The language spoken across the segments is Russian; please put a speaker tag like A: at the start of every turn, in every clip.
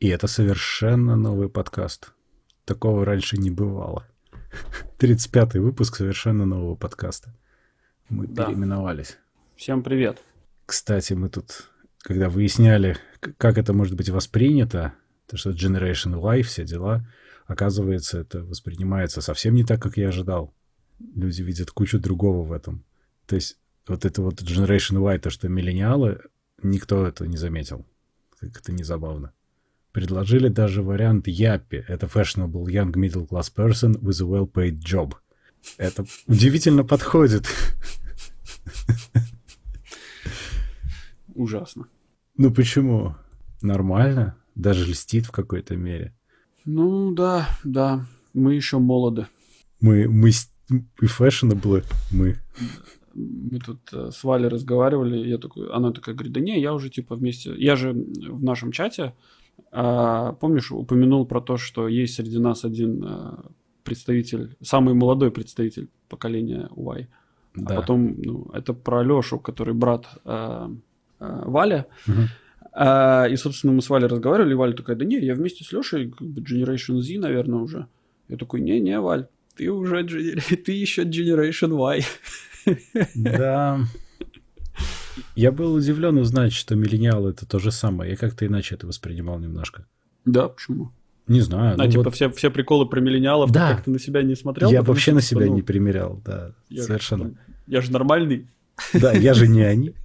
A: И это совершенно новый подкаст. Такого раньше не бывало. 35-й выпуск совершенно нового подкаста. Мы да. переименовались.
B: Всем привет.
A: Кстати, мы тут, когда выясняли, как это может быть воспринято, то что Generation Y, все дела, оказывается, это воспринимается совсем не так, как я ожидал. Люди видят кучу другого в этом. То есть вот это вот Generation Y, то, что миллениалы, никто это не заметил. Как это не забавно. Предложили даже вариант Яппи. Это fashionable young middle class person with a well-paid job. Это удивительно подходит.
B: Ужасно.
A: Ну почему? Нормально. Даже льстит в какой-то мере.
B: Ну да, да. Мы еще молоды.
A: Мы, мы и fashionable мы
B: мы тут э, с Валей разговаривали, я такой, она такая говорит, да не, я уже типа вместе, я же в нашем чате, а, помнишь, упомянул про то, что есть среди нас один а, представитель, самый молодой представитель поколения Y. А да. А потом, ну, это про Лешу, который брат а, а, Валя. Угу. А, и, собственно, мы с Валей разговаривали, и Валя такая, да не, я вместе с Лешей, как бы Generation Z, наверное, уже. Я такой, не-не, Валь, ты уже, ты еще Generation Y.
A: Да. Я был удивлен узнать, что миллениалы это то же самое. Я как-то иначе это воспринимал немножко.
B: Да, почему?
A: Не знаю.
B: А, ну типа вот... все, все приколы про миллениалов да. как-то на себя не смотрел?
A: Я вообще на себя ну, не примерял, да,
B: я
A: совершенно.
B: Же, я же нормальный.
A: Да, я же не они.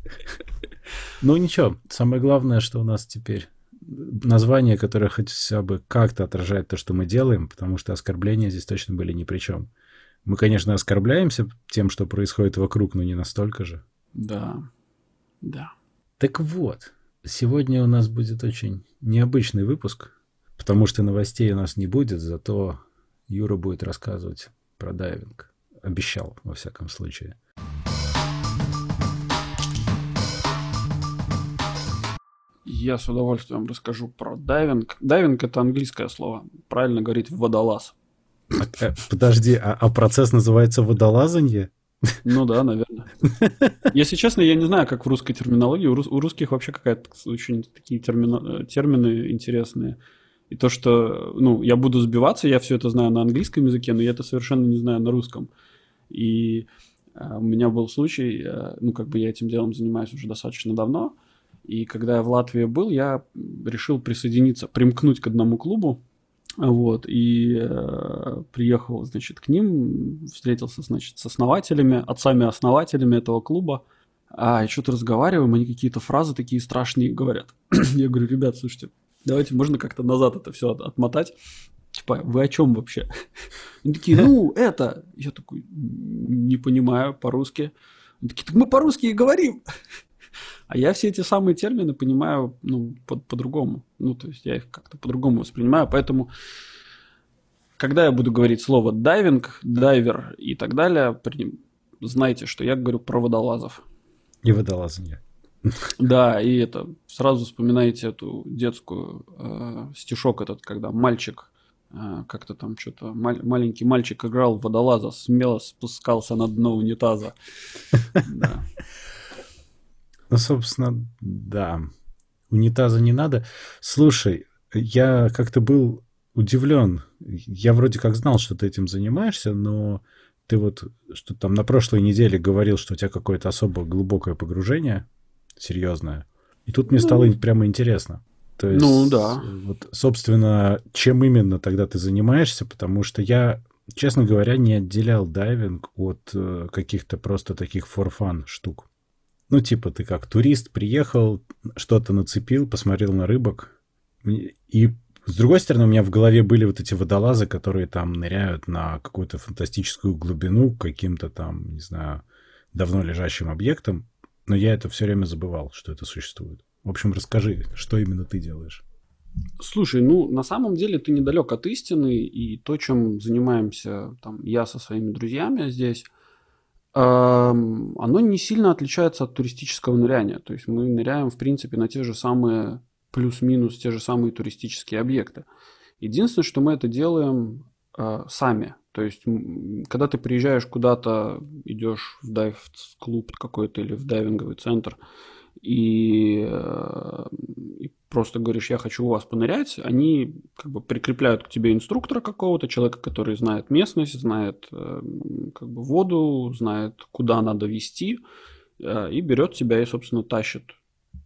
A: Ну ничего, самое главное, что у нас теперь название, которое хотя бы как-то отражает то, что мы делаем, потому что оскорбления здесь точно были ни при чем. Мы, конечно, оскорбляемся тем, что происходит вокруг, но не настолько же.
B: Да, да.
A: Так вот, сегодня у нас будет очень необычный выпуск, потому что новостей у нас не будет, зато Юра будет рассказывать про дайвинг. Обещал, во всяком случае.
B: Я с удовольствием расскажу про дайвинг. Дайвинг – это английское слово. Правильно говорить водолаз.
A: А, подожди, а, а процесс называется водолазанье?
B: Ну да, наверное. Если честно, я не знаю, как в русской терминологии. У, рус, у русских вообще какая-то очень такие термина, термины интересные. И то, что, ну, я буду сбиваться, я все это знаю на английском языке, но я это совершенно не знаю на русском. И а, у меня был случай, а, ну, как бы я этим делом занимаюсь уже достаточно давно, и когда я в Латвии был, я решил присоединиться, примкнуть к одному клубу, вот, и э, приехал, значит, к ним, встретился, значит, с основателями, отцами-основателями этого клуба. А и что-то разговариваем, они какие-то фразы такие страшные говорят. Я говорю, ребят, слушайте, давайте можно как-то назад это все отмотать. Типа, вы о чем вообще? Они такие, ну, это. Я такой, не понимаю по-русски. Они такие, так мы по-русски и говорим. А я все эти самые термины понимаю ну, по- по-другому. Ну, то есть я их как-то по-другому воспринимаю. Поэтому, когда я буду говорить слово дайвинг, дайвер и так далее, при... знайте, что я говорю про водолазов.
A: И водолазание.
B: Да, и это сразу вспоминаете эту детскую э, стишок этот, когда мальчик э, как-то там что-то мал- маленький мальчик играл в водолаза, смело спускался на дно унитаза. Да.
A: Ну, собственно, да. Унитаза не надо. Слушай, я как-то был удивлен. Я вроде как знал, что ты этим занимаешься, но ты вот что там на прошлой неделе говорил, что у тебя какое-то особо глубокое погружение, серьезное. И тут мне ну, стало прямо интересно. То есть,
B: ну да.
A: Вот, собственно, чем именно тогда ты занимаешься? Потому что я, честно говоря, не отделял дайвинг от э, каких-то просто таких for fun штук. Ну, типа, ты как турист приехал, что-то нацепил, посмотрел на рыбок. И с другой стороны, у меня в голове были вот эти водолазы, которые там ныряют на какую-то фантастическую глубину каким-то там, не знаю, давно лежащим объектом. Но я это все время забывал, что это существует. В общем, расскажи, что именно ты делаешь?
B: Слушай, ну на самом деле ты недалек от истины, и то, чем занимаемся там я со своими друзьями здесь, оно не сильно отличается от туристического ныряния. То есть мы ныряем, в принципе, на те же самые плюс-минус те же самые туристические объекты. Единственное, что мы это делаем э, сами. То есть, когда ты приезжаешь куда-то, идешь в дайв-клуб какой-то или в дайвинговый центр, э, и просто говоришь, я хочу у вас понырять, они как бы прикрепляют к тебе инструктора какого-то, человека, который знает местность, знает э, как бы воду, знает, куда надо вести, э, и берет тебя и, собственно, тащит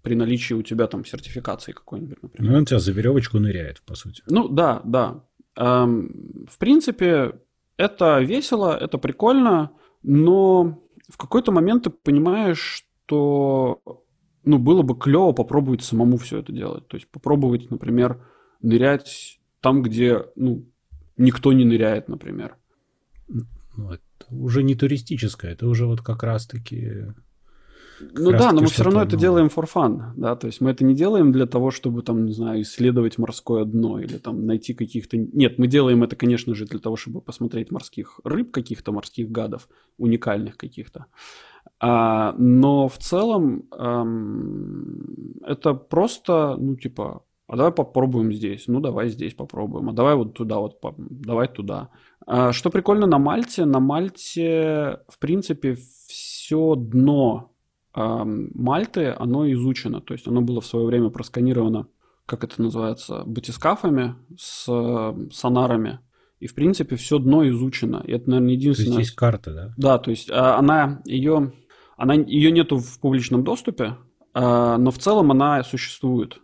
B: при наличии у тебя там сертификации какой-нибудь,
A: например. Ну, он тебя за веревочку ныряет, по сути.
B: Ну, да, да. Эм, в принципе, это весело, это прикольно, но в какой-то момент ты понимаешь, что ну, было бы клево попробовать самому все это делать. То есть попробовать, например, нырять там, где ну, никто не ныряет, например.
A: Ну, это уже не туристическое, это уже вот как раз-таки
B: ну да, но мы все равно это делаем for fun, да, то есть мы это не делаем для того, чтобы там, не знаю, исследовать морское дно или там найти каких-то... Нет, мы делаем это, конечно же, для того, чтобы посмотреть морских рыб, каких-то морских гадов, уникальных каких-то. А, но в целом эм, это просто, ну типа, а давай попробуем здесь, ну давай здесь попробуем, а давай вот туда вот, давай туда. А, что прикольно на Мальте, на Мальте, в принципе, все дно Мальты, оно изучено, то есть оно было в свое время просканировано, как это называется, батискафами с сонарами. И, в принципе, все дно изучено. И это, наверное, единственное... То
A: есть есть карта, да?
B: Да, то есть а, она, ее, она, ее нету в публичном доступе, а, но в целом она существует.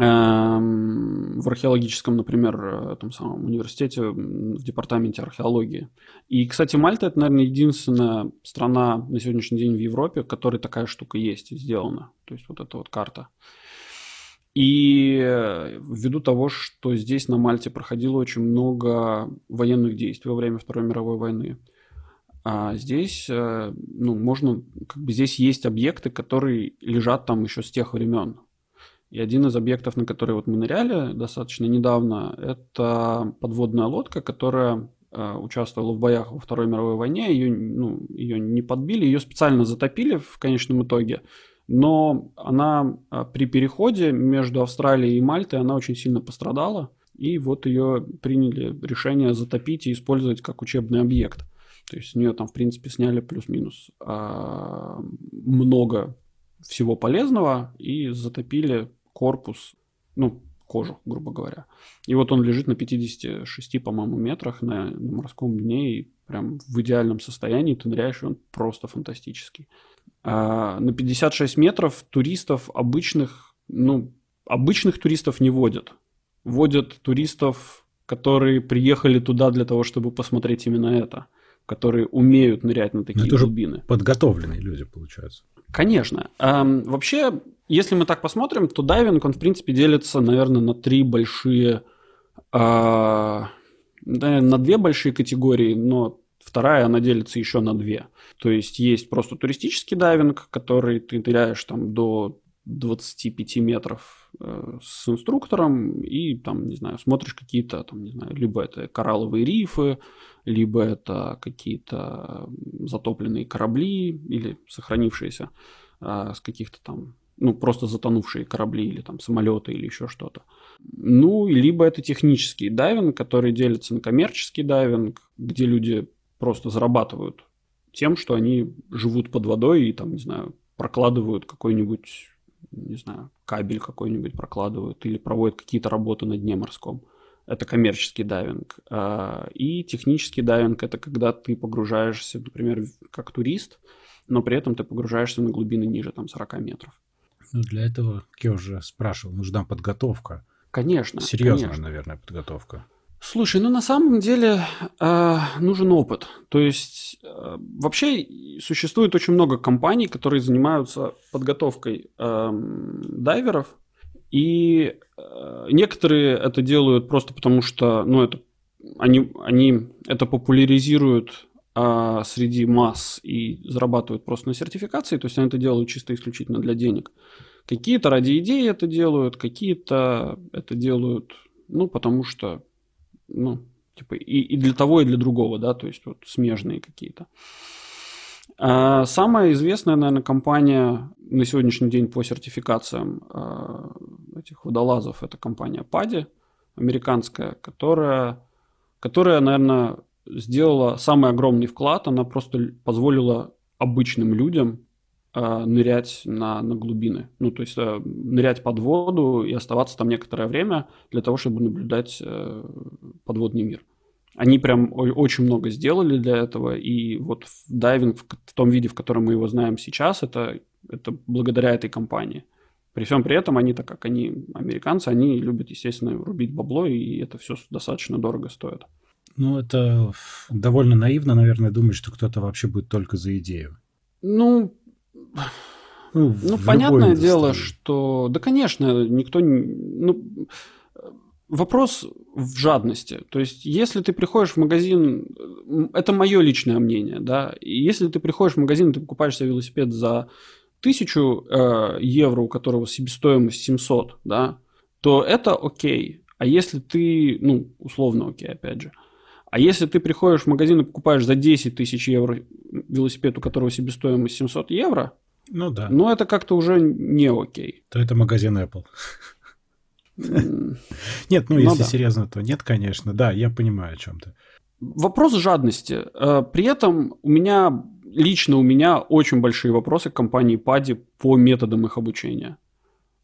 B: Эм, в археологическом, например, этом самом университете, в департаменте археологии. И, кстати, Мальта это, наверное, единственная страна на сегодняшний день в Европе, в которой такая штука есть сделана. То есть вот эта вот карта. И ввиду того, что здесь на Мальте проходило очень много военных действий во время Второй мировой войны, а здесь, э, ну, можно, как бы здесь есть объекты, которые лежат там еще с тех времен. И один из объектов, на который вот мы ныряли достаточно недавно, это подводная лодка, которая э, участвовала в боях во Второй мировой войне. Ее, ну, ее не подбили, ее специально затопили в конечном итоге. Но она э, при переходе между Австралией и Мальтой, она очень сильно пострадала. И вот ее приняли решение затопить и использовать как учебный объект. То есть с нее там, в принципе, сняли плюс-минус а, много всего полезного и затопили корпус, ну, кожу, грубо говоря. И вот он лежит на 56, по-моему, метрах на, на морском дне и прям в идеальном состоянии. Ты ныряешь, и он просто фантастический. А на 56 метров туристов обычных, ну, обычных туристов не водят. Водят туристов, которые приехали туда для того, чтобы посмотреть именно это которые умеют нырять на такие
A: это
B: глубины.
A: подготовленные люди, получается.
B: Конечно. Эм, вообще, если мы так посмотрим, то дайвинг, он, в принципе, делится, наверное, на три большие... Э, на две большие категории, но вторая, она делится еще на две. То есть есть просто туристический дайвинг, который ты ныряешь там до 25 метров э, с инструктором и там, не знаю, смотришь какие-то там, не знаю, либо это коралловые рифы, либо это какие-то затопленные корабли или сохранившиеся э, с каких-то там, ну, просто затонувшие корабли или там самолеты или еще что-то. Ну, либо это технический дайвинг, который делится на коммерческий дайвинг, где люди просто зарабатывают тем, что они живут под водой и там, не знаю, прокладывают какой-нибудь, не знаю, кабель какой-нибудь прокладывают или проводят какие-то работы на дне морском это коммерческий дайвинг. А, и технический дайвинг – это когда ты погружаешься, например, как турист, но при этом ты погружаешься на глубины ниже там 40 метров.
A: Ну, для этого, как я уже спрашивал, нужна подготовка.
B: Конечно.
A: Серьезная,
B: конечно.
A: наверное, подготовка.
B: Слушай, ну на самом деле э, нужен опыт. То есть э, вообще существует очень много компаний, которые занимаются подготовкой э, дайверов и э, некоторые это делают просто потому, что ну, это, они, они это популяризируют а, среди масс и зарабатывают просто на сертификации, то есть они это делают чисто исключительно для денег. Какие-то ради идеи это делают, какие-то это делают, ну, потому что, ну, типа и, и для того, и для другого, да, то есть вот смежные какие-то. А, самая известная, наверное, компания на сегодняшний день по сертификациям а, этих водолазов это компания PADI, американская, которая, которая, наверное, сделала самый огромный вклад. Она просто позволила обычным людям нырять на, на глубины. Ну, то есть э, нырять под воду и оставаться там некоторое время для того, чтобы наблюдать э, подводный мир. Они прям очень много сделали для этого, и вот дайвинг в том виде, в котором мы его знаем сейчас, это, это благодаря этой компании. При всем при этом они, так как они американцы, они любят, естественно, рубить бабло, и это все достаточно дорого стоит.
A: Ну, это довольно наивно, наверное, думать, что кто-то вообще будет только за идею.
B: Ну, ну, ну понятное дело, что... Да, конечно, никто... Ну, вопрос в жадности. То есть, если ты приходишь в магазин, это мое личное мнение, да, и если ты приходишь в магазин, и ты покупаешь себе велосипед за тысячу э, евро, у которого себестоимость 700, да, то это окей. А если ты, ну, условно окей, опять же, а если ты приходишь в магазин и покупаешь за 10 тысяч евро велосипед, у которого себестоимость 700 евро,
A: ну да.
B: Ну, это как-то уже не окей.
A: То это магазин Apple. Нет, ну, ну если серьезно, то нет, конечно. Да, я понимаю о чем то
B: Вопрос жадности. Э, при этом у меня, лично у меня очень большие вопросы к компании Пади по методам их обучения.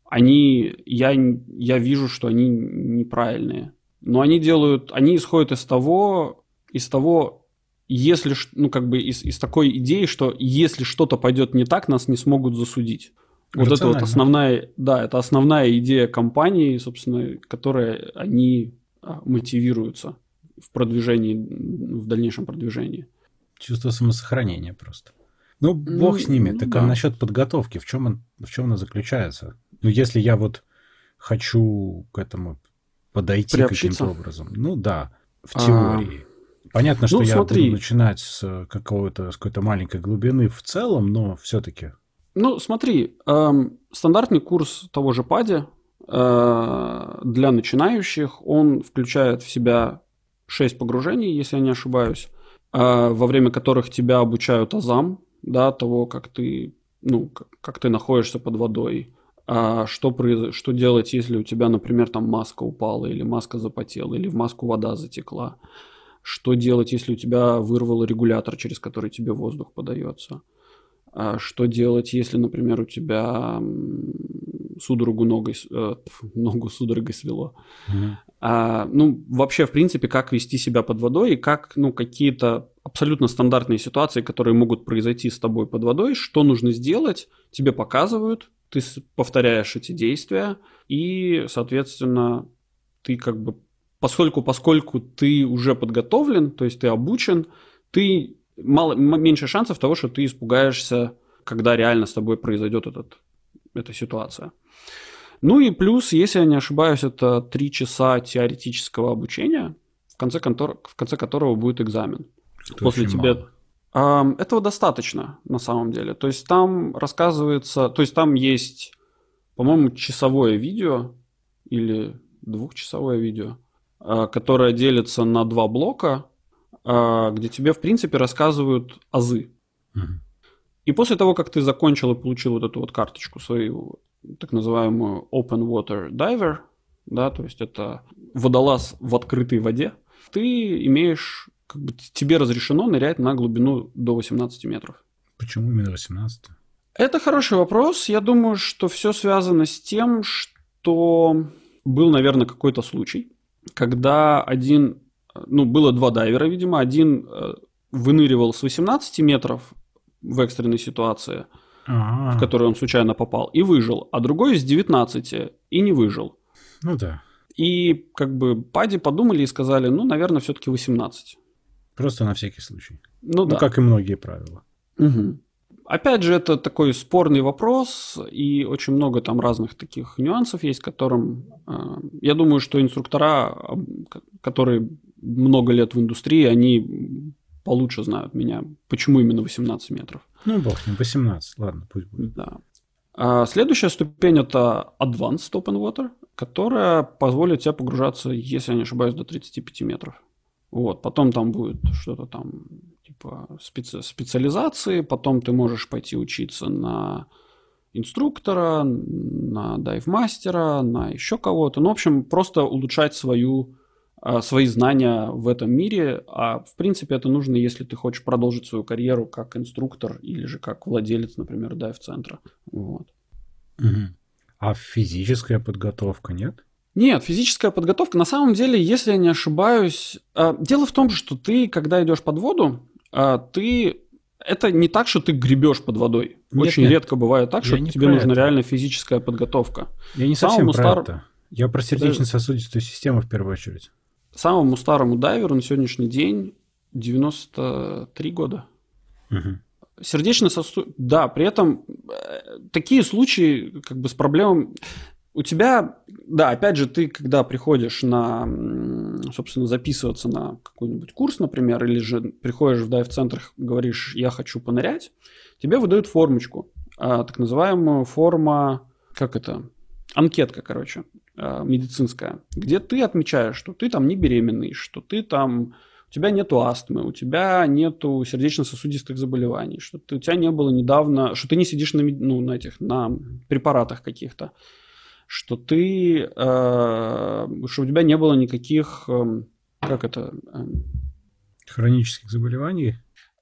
B: Они, я, я вижу, что они неправильные. Но они делают, они исходят из того, из того, если, ну, как бы из, из такой идеи, что если что-то пойдет не так, нас не смогут засудить. Вот это вот основная, да, это основная идея компании, собственно, которой они а, мотивируются в продвижении, в дальнейшем продвижении.
A: Чувство самосохранения просто. Ну, бог с ними. Так а да. а насчет подготовки, в чем, он, в чем она заключается? Ну, если я вот хочу к этому подойти каким-то образом. Ну да, в а, теории. Понятно, что ну, я смотри. буду начинать с какого-то с какой-то маленькой глубины в целом, но все-таки.
B: Ну, смотри, эм, стандартный курс того же ПАДи э, для начинающих, он включает в себя 6 погружений, если я не ошибаюсь, э, во время которых тебя обучают азам, да, того, как ты, ну, как, как ты находишься под водой, а что, произ... что делать, если у тебя, например, там маска упала, или маска запотела, или в маску вода затекла. Что делать, если у тебя вырвало регулятор, через который тебе воздух подается. А что делать, если, например, у тебя судорогу ногой, э, ногу судорогой свело. Mm-hmm. А, ну, вообще, в принципе, как вести себя под водой и как, ну, какие-то абсолютно стандартные ситуации, которые могут произойти с тобой под водой, что нужно сделать, тебе показывают, ты повторяешь эти действия, и, соответственно, ты как бы, поскольку, поскольку ты уже подготовлен, то есть ты обучен, ты мало, меньше шансов того, что ты испугаешься, когда реально с тобой произойдет этот, эта ситуация. Ну и плюс, если я не ошибаюсь, это три часа теоретического обучения, в конце, контор, в конце которого будет экзамен. Это После тебя мало. Этого достаточно на самом деле. То есть там рассказывается, то есть там есть, по-моему, часовое видео или двухчасовое видео, а, которое делится на два блока, а, где тебе, в принципе, рассказывают азы. Угу. И после того, как ты закончил и получил вот эту вот карточку свою, так называемую Open Water Diver, да, то есть это водолаз в открытой воде, ты имеешь как бы тебе разрешено нырять на глубину до 18 метров.
A: Почему именно 18?
B: Это хороший вопрос. Я думаю, что все связано с тем, что был, наверное, какой-то случай, когда один, ну, было два дайвера, видимо, один э, выныривал с 18 метров в экстренной ситуации, А-а-а. в которую он случайно попал, и выжил, а другой с 19 и не выжил.
A: Ну да.
B: И как бы Пади подумали и сказали, ну, наверное, все-таки 18.
A: Просто на всякий случай. Ну, ну да. как и многие правила.
B: Угу. Опять же, это такой спорный вопрос, и очень много там разных таких нюансов есть, которым э, я думаю, что инструктора, которые много лет в индустрии, они получше знают меня, почему именно 18 метров.
A: Ну, бог не 18, ладно, пусть будет.
B: Да. А следующая ступень это Advanced Open Water, которая позволит тебе погружаться, если я не ошибаюсь, до 35 метров. Вот, потом там будет что-то там типа специ- специализации, потом ты можешь пойти учиться на инструктора, на дайв-мастера, на еще кого-то. Ну, в общем, просто улучшать свою а, свои знания в этом мире, а в принципе это нужно, если ты хочешь продолжить свою карьеру как инструктор или же как владелец, например, дайв-центра. Вот.
A: А физическая подготовка нет?
B: Нет, физическая подготовка, на самом деле, если я не ошибаюсь, а, дело в том, что ты, когда идешь под воду, а, ты это не так, что ты гребешь под водой. Нет, Очень нет. редко бывает так, я что тебе нужна это. реально физическая подготовка.
A: Я не совсем Самому про стар... это. Я про сердечно-сосудистую систему в первую очередь.
B: Самому старому дайверу на сегодняшний день 93 года. Угу. Сердечный сосуд... Да, при этом э, такие случаи как бы с проблемой... У тебя, да, опять же, ты, когда приходишь на, собственно, записываться на какой-нибудь курс, например, или же приходишь в дайв-центр, говоришь, я хочу понырять, тебе выдают формочку, а, так называемую форма, как это, анкетка, короче, а, медицинская, где ты отмечаешь, что ты там не беременный, что ты там у тебя нету астмы, у тебя нету сердечно-сосудистых заболеваний, что ты, у тебя не было недавно, что ты не сидишь на, ну, на этих, на препаратах каких-то, что ты, э, что у тебя не было никаких, э, как это... Э,
A: Хронических заболеваний?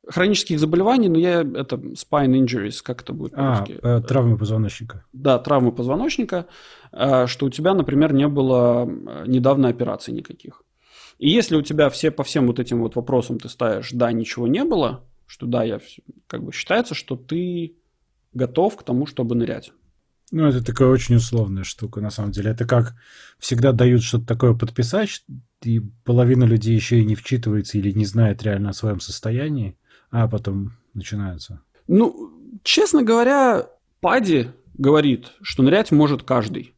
B: Хронических заболеваний, но я это spine injuries, как это будет
A: а, э, травмы позвоночника.
B: Да, травмы позвоночника, э, что у тебя, например, не было э, недавно операций никаких. И если у тебя все по всем вот этим вот вопросам ты ставишь «да, ничего не было», что да, я как бы считается, что ты готов к тому, чтобы нырять.
A: Ну, это такая очень условная штука, на самом деле. Это как всегда дают что-то такое подписать, и половина людей еще и не вчитывается или не знает реально о своем состоянии, а потом начинается.
B: Ну, честно говоря, Пади говорит, что нырять может каждый.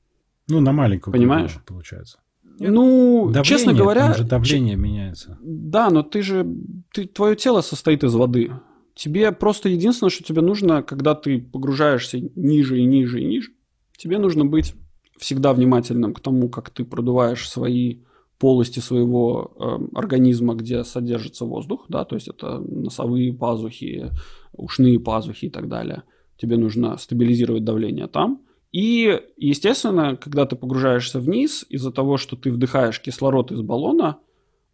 A: Ну, на маленькую
B: Понимаешь? Кругу,
A: получается.
B: Ну, давление, честно говоря... Там
A: же давление ч... меняется.
B: Да, но ты же... Ты, твое тело состоит из воды. Тебе просто единственное, что тебе нужно, когда ты погружаешься ниже и ниже и ниже, тебе нужно быть всегда внимательным к тому, как ты продуваешь свои полости своего э, организма, где содержится воздух, да, то есть это носовые пазухи, ушные пазухи и так далее. Тебе нужно стабилизировать давление там. И, естественно, когда ты погружаешься вниз, из-за того, что ты вдыхаешь кислород из баллона,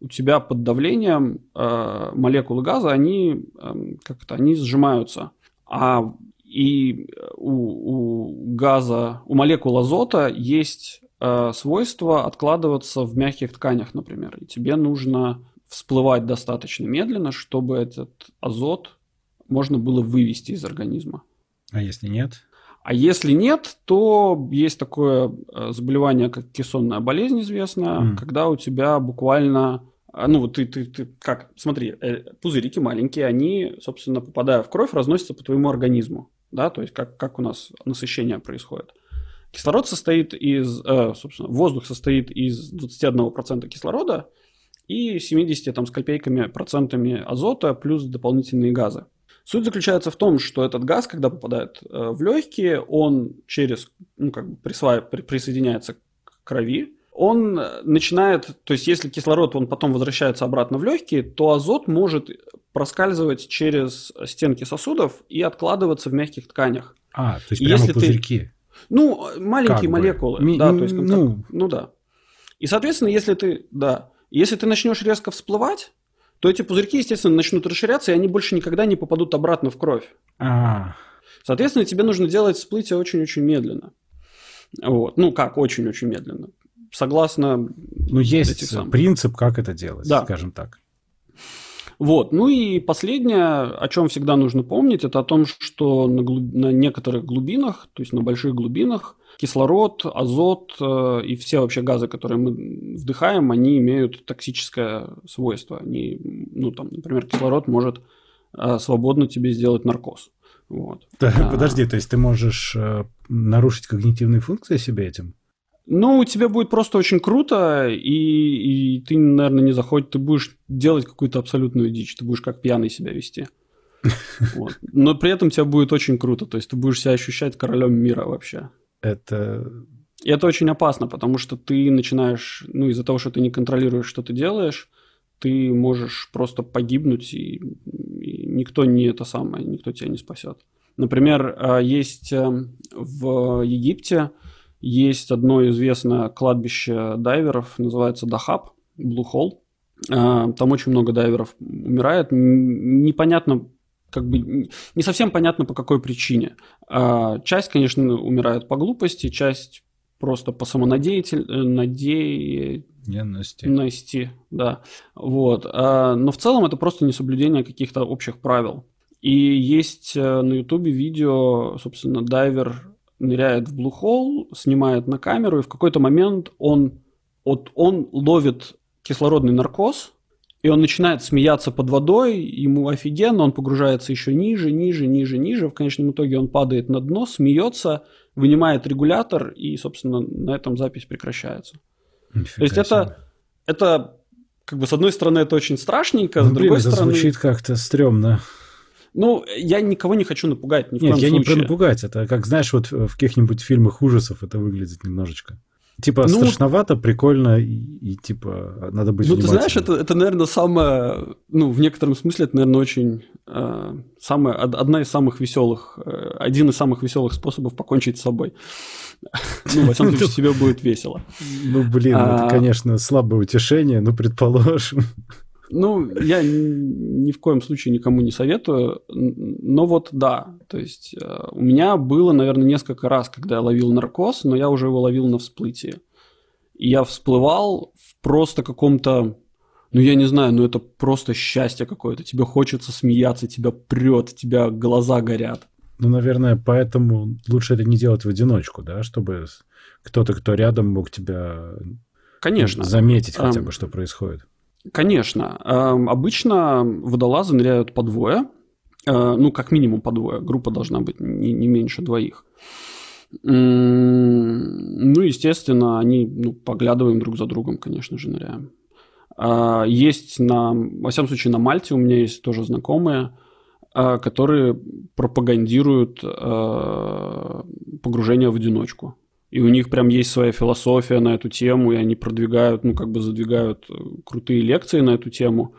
B: у тебя под давлением э, молекулы газа, они э, как то они сжимаются. А и у, у газа, у молекул азота есть э, свойство откладываться в мягких тканях, например. И тебе нужно всплывать достаточно медленно, чтобы этот азот можно было вывести из организма.
A: А если нет?
B: А если нет, то есть такое э, заболевание, как кессонная болезнь известная, mm. когда у тебя буквально а, ну, ты, ты, ты, как, смотри, э, пузырики маленькие, они, собственно, попадая в кровь, разносятся по твоему организму, да, то есть как, как у нас насыщение происходит. Кислород состоит из, э, собственно, воздух состоит из 21% кислорода и 70 там, с копейками процентами азота плюс дополнительные газы. Суть заключается в том, что этот газ, когда попадает э, в легкие, он через, ну, как бы присва... присоединяется к крови, он э, начинает, то есть если кислород, он потом возвращается обратно в легкие, то азот может проскальзывать через стенки сосудов и откладываться в мягких тканях.
A: А, то есть прямо если пузырьки. Ты,
B: ну, маленькие как молекулы, бы. да, то есть как, ну... ну да. И, соответственно, если ты, да, если ты начнешь резко всплывать, то эти пузырьки, естественно, начнут расширяться, и они больше никогда не попадут обратно в кровь.
A: А.
B: Соответственно, тебе нужно делать всплытие очень-очень медленно. Вот. Ну, как очень-очень медленно. Согласно...
A: Ну, есть принцип, как это делать, да. скажем так.
B: Вот. Ну и последнее, о чем всегда нужно помнить, это о том, что на, глуб... на некоторых глубинах, то есть на больших глубинах, кислород, азот э, и все вообще газы, которые мы вдыхаем, они имеют токсическое свойство. Они, ну, там, например, кислород может э, свободно тебе сделать наркоз. Вот.
A: Да, а, подожди, то есть ты можешь э, нарушить когнитивные функции себе этим?
B: Ну, тебе будет просто очень круто, и, и ты, наверное, не заходишь, ты будешь делать какую-то абсолютную дичь, ты будешь как пьяный себя вести. Вот. Но при этом тебе будет очень круто, то есть ты будешь себя ощущать королем мира вообще.
A: Это...
B: И это очень опасно, потому что ты начинаешь, ну, из-за того, что ты не контролируешь, что ты делаешь, ты можешь просто погибнуть, и, и никто не это самое, никто тебя не спасет. Например, а, есть эм, в Египте есть одно известное кладбище дайверов, называется Дахаб. Blue Hole. А, там очень много дайверов умирает. Непонятно, как бы не совсем понятно по какой причине. А, часть, конечно, умирает по глупости, часть просто по самонадеятельности. Нести, да. Вот. А, но в целом это просто несоблюдение каких-то общих правил. И есть э, на Ютубе видео, собственно, дайвер ныряет в Hole, снимает на камеру, и в какой-то момент он, вот он ловит кислородный наркоз, и он начинает смеяться под водой, ему офигенно, он погружается еще ниже, ниже, ниже, ниже. В конечном итоге он падает на дно, смеется, вынимает регулятор, и, собственно, на этом запись прекращается. Нифига То есть это, это, как бы, с одной стороны, это очень страшненько, ну, с другой блин, это стороны...
A: звучит как-то стрёмно.
B: Ну, я никого не хочу напугать,
A: ни в Нет, я случае. не про напугать, это как, знаешь, вот в каких-нибудь фильмах ужасов это выглядит немножечко. Типа ну, страшновато, прикольно и, и типа надо быть
B: Ну, ты знаешь, это, это, наверное, самое, ну, в некотором смысле, это, наверное, очень э, самая, одна из самых веселых, э, один из самых веселых способов покончить с собой. Ну, во всяком случае, тебе будет весело.
A: Ну, блин, это, а, конечно, слабое утешение, ну, предположим.
B: Ну, я ни в коем случае никому не советую, но вот да, то есть э, у меня было, наверное, несколько раз, когда я ловил наркоз, но я уже его ловил на всплытии. И я всплывал в просто каком-то, ну я не знаю, ну это просто счастье какое-то, тебе хочется смеяться, тебя прет, тебя глаза горят.
A: Ну, наверное, поэтому лучше это не делать в одиночку, да, чтобы кто-то, кто рядом, мог тебя
B: Конечно.
A: заметить хотя бы, что происходит.
B: Конечно. Эм, обычно водолазы ныряют по двое, э, ну, как минимум по двое. Группа должна быть не, не меньше двоих. Ну, естественно, они ну, поглядываем друг за другом, конечно же, ныряем. А, есть на, во всяком случае, на Мальте у меня есть тоже знакомые, э, которые пропагандируют э, погружение в одиночку и у них прям есть своя философия на эту тему, и они продвигают, ну, как бы задвигают э, крутые лекции на эту тему,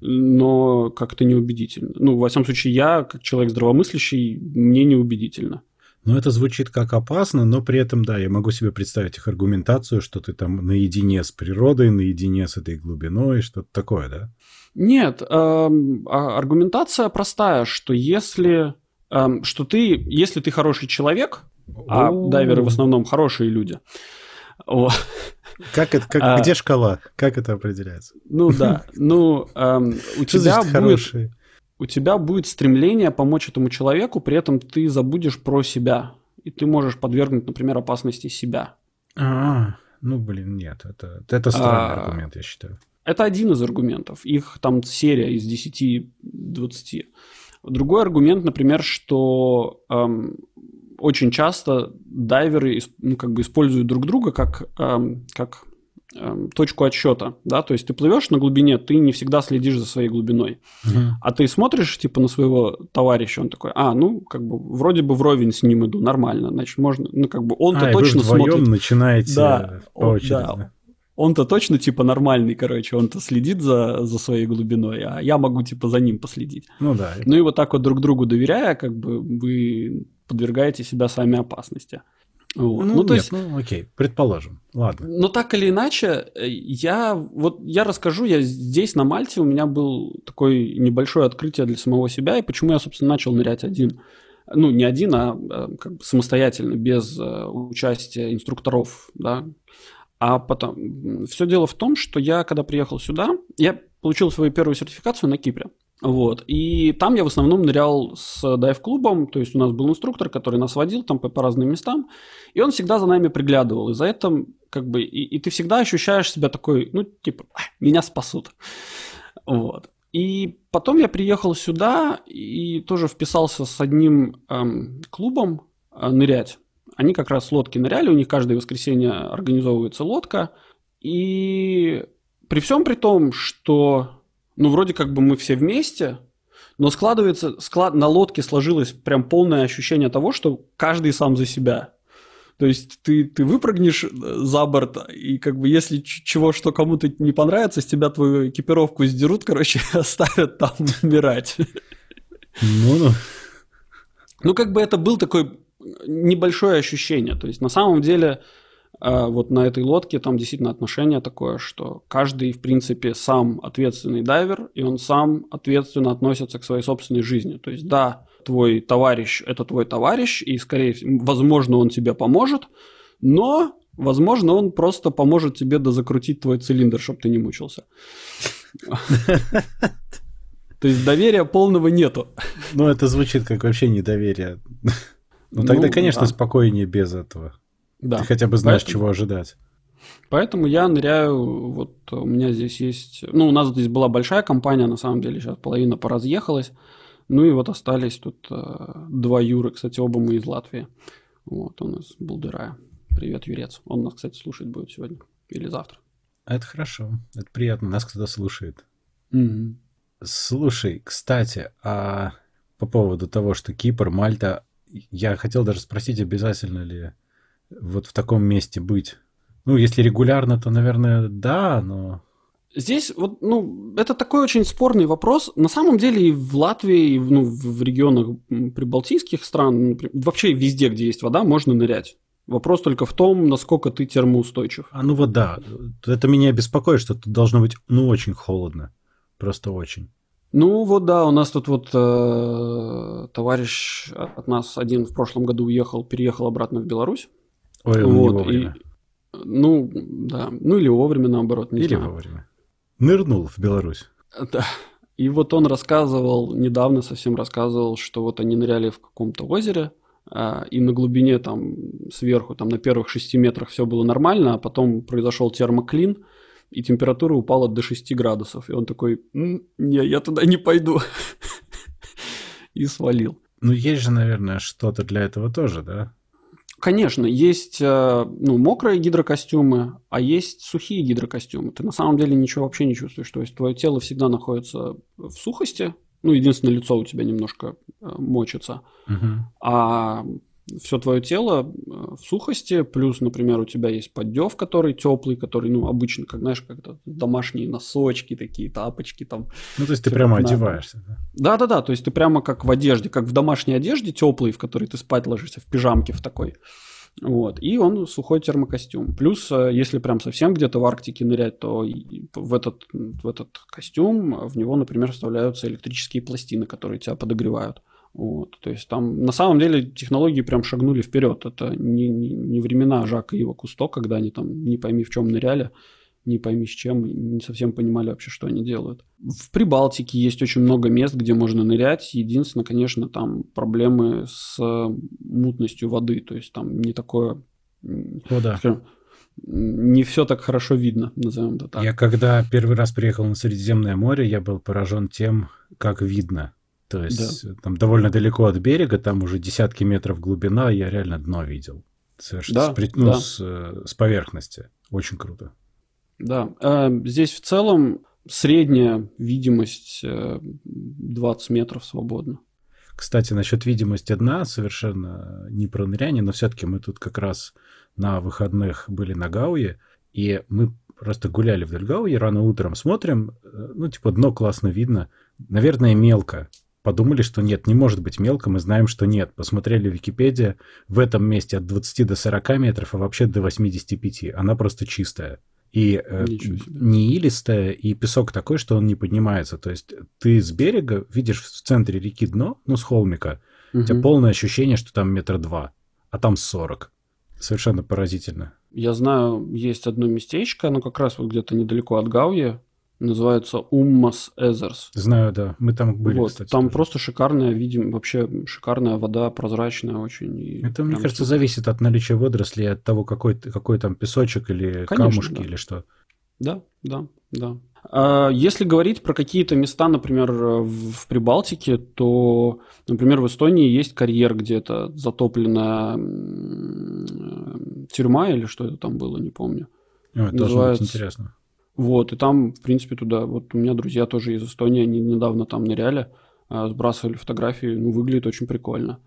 B: но как-то неубедительно. Ну, во всяком случае, я, как человек здравомыслящий, мне неубедительно.
A: Ну, это звучит как опасно, но при этом, да, я могу себе представить их аргументацию, что ты там наедине с природой, наедине с этой глубиной, что-то такое, да?
B: Нет, э, аргументация простая, что если, э, что ты, если ты хороший человек, а дайверы в основном хорошие люди.
A: Как это, как, а, где шкала? Как это определяется?
B: Ну да, ну эм, у тебя будет хорошие? у тебя будет стремление помочь этому человеку, при этом ты забудешь про себя и ты можешь подвергнуть, например, опасности себя.
A: А, ну блин, нет, это это странный а, аргумент, я считаю.
B: Это один из аргументов. Их там серия из 10-20. Другой аргумент, например, что эм, очень часто дайверы ну, как бы используют друг друга как, эм, как эм, точку отсчета, да, то есть ты плывешь на глубине, ты не всегда следишь за своей глубиной, угу. а ты смотришь типа на своего товарища, он такой, а, ну как бы вроде бы вровень с ним иду, нормально, значит можно, ну как бы он-то а, точно вы смотрит,
A: начинаете да, по очереди. Да,
B: он-то точно типа нормальный, короче, он-то следит за, за своей глубиной, а я могу типа за ним последить.
A: Ну да.
B: Ну и вот так вот друг другу доверяя, как бы вы подвергаете себя сами опасности.
A: Вот. Ну, ну, то нет, есть, ну, окей, предположим, ладно.
B: Но так или иначе, э, я вот я расскажу, я здесь на Мальте у меня был такое небольшое открытие для самого себя, и почему я, собственно, начал нырять один. Ну, не один, а, а как бы самостоятельно, без uh, участия инструкторов, да. А потом, все дело в том, что я, когда приехал сюда, я получил свою первую сертификацию на Кипре. Вот. И там я в основном нырял с дайв-клубом, то есть у нас был инструктор, который нас водил там по, по разным местам, и он всегда за нами приглядывал. И за это как бы, и, и ты всегда ощущаешь себя такой, ну, типа, меня спасут. Вот. И потом я приехал сюда и тоже вписался с одним эм, клубом э, нырять. Они как раз лодки ныряли, у них каждое воскресенье организовывается лодка. И при всем при том, что ну, вроде как бы мы все вместе, но складывается, склад, на лодке сложилось прям полное ощущение того, что каждый сам за себя. То есть ты, ты выпрыгнешь э, за борт, и как бы если чего, что кому-то не понравится, с тебя твою экипировку сдерут, короче, оставят там умирать.
A: Ну-ну.
B: Ну, как бы это был такой небольшое ощущение. То есть на самом деле вот на этой лодке там действительно отношение такое, что каждый, в принципе, сам ответственный дайвер, и он сам ответственно относится к своей собственной жизни. То есть, да, твой товарищ – это твой товарищ, и, скорее всего, возможно, он тебе поможет, но, возможно, он просто поможет тебе дозакрутить твой цилиндр, чтобы ты не мучился. То есть доверия полного нету.
A: Ну, это звучит как вообще недоверие. Ну, тогда, конечно, спокойнее без этого. Да. Ты хотя бы знаешь, Поэтому... чего ожидать.
B: Поэтому я ныряю, вот у меня здесь есть, ну, у нас здесь была большая компания, на самом деле, сейчас половина поразъехалась, ну и вот остались тут э, два Юры, кстати, оба мы из Латвии. Вот, у нас Булдырая. Привет, Юрец. Он нас, кстати, слушать будет сегодня или завтра.
A: Это хорошо, это приятно, нас кто-то слушает.
B: Угу.
A: Слушай, кстати, а по поводу того, что Кипр, Мальта, я хотел даже спросить, обязательно ли вот в таком месте быть? Ну, если регулярно, то, наверное, да, но...
B: Здесь вот, ну, это такой очень спорный вопрос. На самом деле и в Латвии, и в, ну, в регионах прибалтийских стран, вообще везде, где есть вода, можно нырять. Вопрос только в том, насколько ты термоустойчив.
A: А ну вот да, это меня беспокоит, что тут должно быть, ну, очень холодно. Просто очень.
B: Ну вот да, у нас тут вот э, товарищ от нас один в прошлом году уехал, переехал обратно в Беларусь.
A: Ой, он вот, не вовремя.
B: И, ну, да. Ну, или вовремя, наоборот, не
A: Или
B: знаю.
A: вовремя. Нырнул в Беларусь.
B: Да. И вот он рассказывал, недавно совсем рассказывал, что вот они ныряли в каком-то озере, а, и на глубине там сверху, там на первых шести метрах все было нормально, а потом произошел термоклин, и температура упала до 6 градусов. И он такой, не, я туда не пойду. И свалил.
A: Ну, есть же, наверное, что-то для этого тоже, да?
B: Конечно, есть э, ну, мокрые гидрокостюмы, а есть сухие гидрокостюмы. Ты на самом деле ничего вообще не чувствуешь. То есть твое тело всегда находится в сухости. Ну, единственное, лицо у тебя немножко э, мочится.
A: Угу.
B: А все твое тело э, в сухости, плюс, например, у тебя есть поддев, который теплый, который, ну, обычно, как знаешь, как-то домашние носочки, такие тапочки там.
A: Ну, то есть ты прямо надо. одеваешься, да?
B: Да-да-да, то есть ты прямо как в одежде, как в домашней одежде теплый, в которой ты спать ложишься, в пижамке в такой. Вот, и он сухой термокостюм. Плюс, э, если прям совсем где-то в Арктике нырять, то в этот, в этот костюм, в него, например, вставляются электрические пластины, которые тебя подогревают. Вот, то есть там на самом деле технологии прям шагнули вперед. Это не, не, не времена Жака и его Кусто, когда они там не пойми в чем ныряли, не пойми с чем, не совсем понимали вообще, что они делают. В Прибалтике есть очень много мест, где можно нырять. Единственное, конечно, там проблемы с мутностью воды. То есть там не такое...
A: О, да.
B: Скажем, не все так хорошо видно, назовем это так.
A: Я когда первый раз приехал на Средиземное море, я был поражен тем, как видно то есть да. там довольно далеко от берега, там уже десятки метров глубина, я реально дно видел. Совершенно да, с, ну, да. с, с поверхности. Очень круто.
B: Да. А, здесь в целом средняя видимость 20 э, метров свободно.
A: Кстати, насчет видимости дна совершенно не про ныряние, но все-таки мы тут как раз на выходных были на Гауе, и мы просто гуляли вдоль Гауи, рано утром смотрим, э, ну, типа, дно классно видно. Наверное, мелко, подумали, что нет, не может быть мелко, мы знаем, что нет. Посмотрели в Википедии, в этом месте от 20 до 40 метров, а вообще до 85. Она просто чистая. И э, не илистая, и песок такой, что он не поднимается. То есть ты с берега видишь в центре реки дно, ну, с холмика, угу. у тебя полное ощущение, что там метр два, а там 40. Совершенно поразительно.
B: Я знаю, есть одно местечко, оно как раз вот где-то недалеко от Гауи, называется Уммас Эзерс.
A: Знаю, да. Мы там были, вот, кстати.
B: Там тоже. просто шикарная, видим, вообще шикарная вода, прозрачная очень.
A: Это, мне кажется, супер. зависит от наличия водорослей, от того, какой, какой там песочек или Конечно, камушки да. или что.
B: Да, да, да. А если говорить про какие-то места, например, в Прибалтике, то, например, в Эстонии есть карьер где-то затопленная тюрьма или что это там было, не помню.
A: О, это Называется... должно быть интересно.
B: Вот, и там, в принципе, туда, вот у меня друзья тоже из Эстонии, они недавно там ныряли, а, сбрасывали фотографии, ну, выглядит очень прикольно.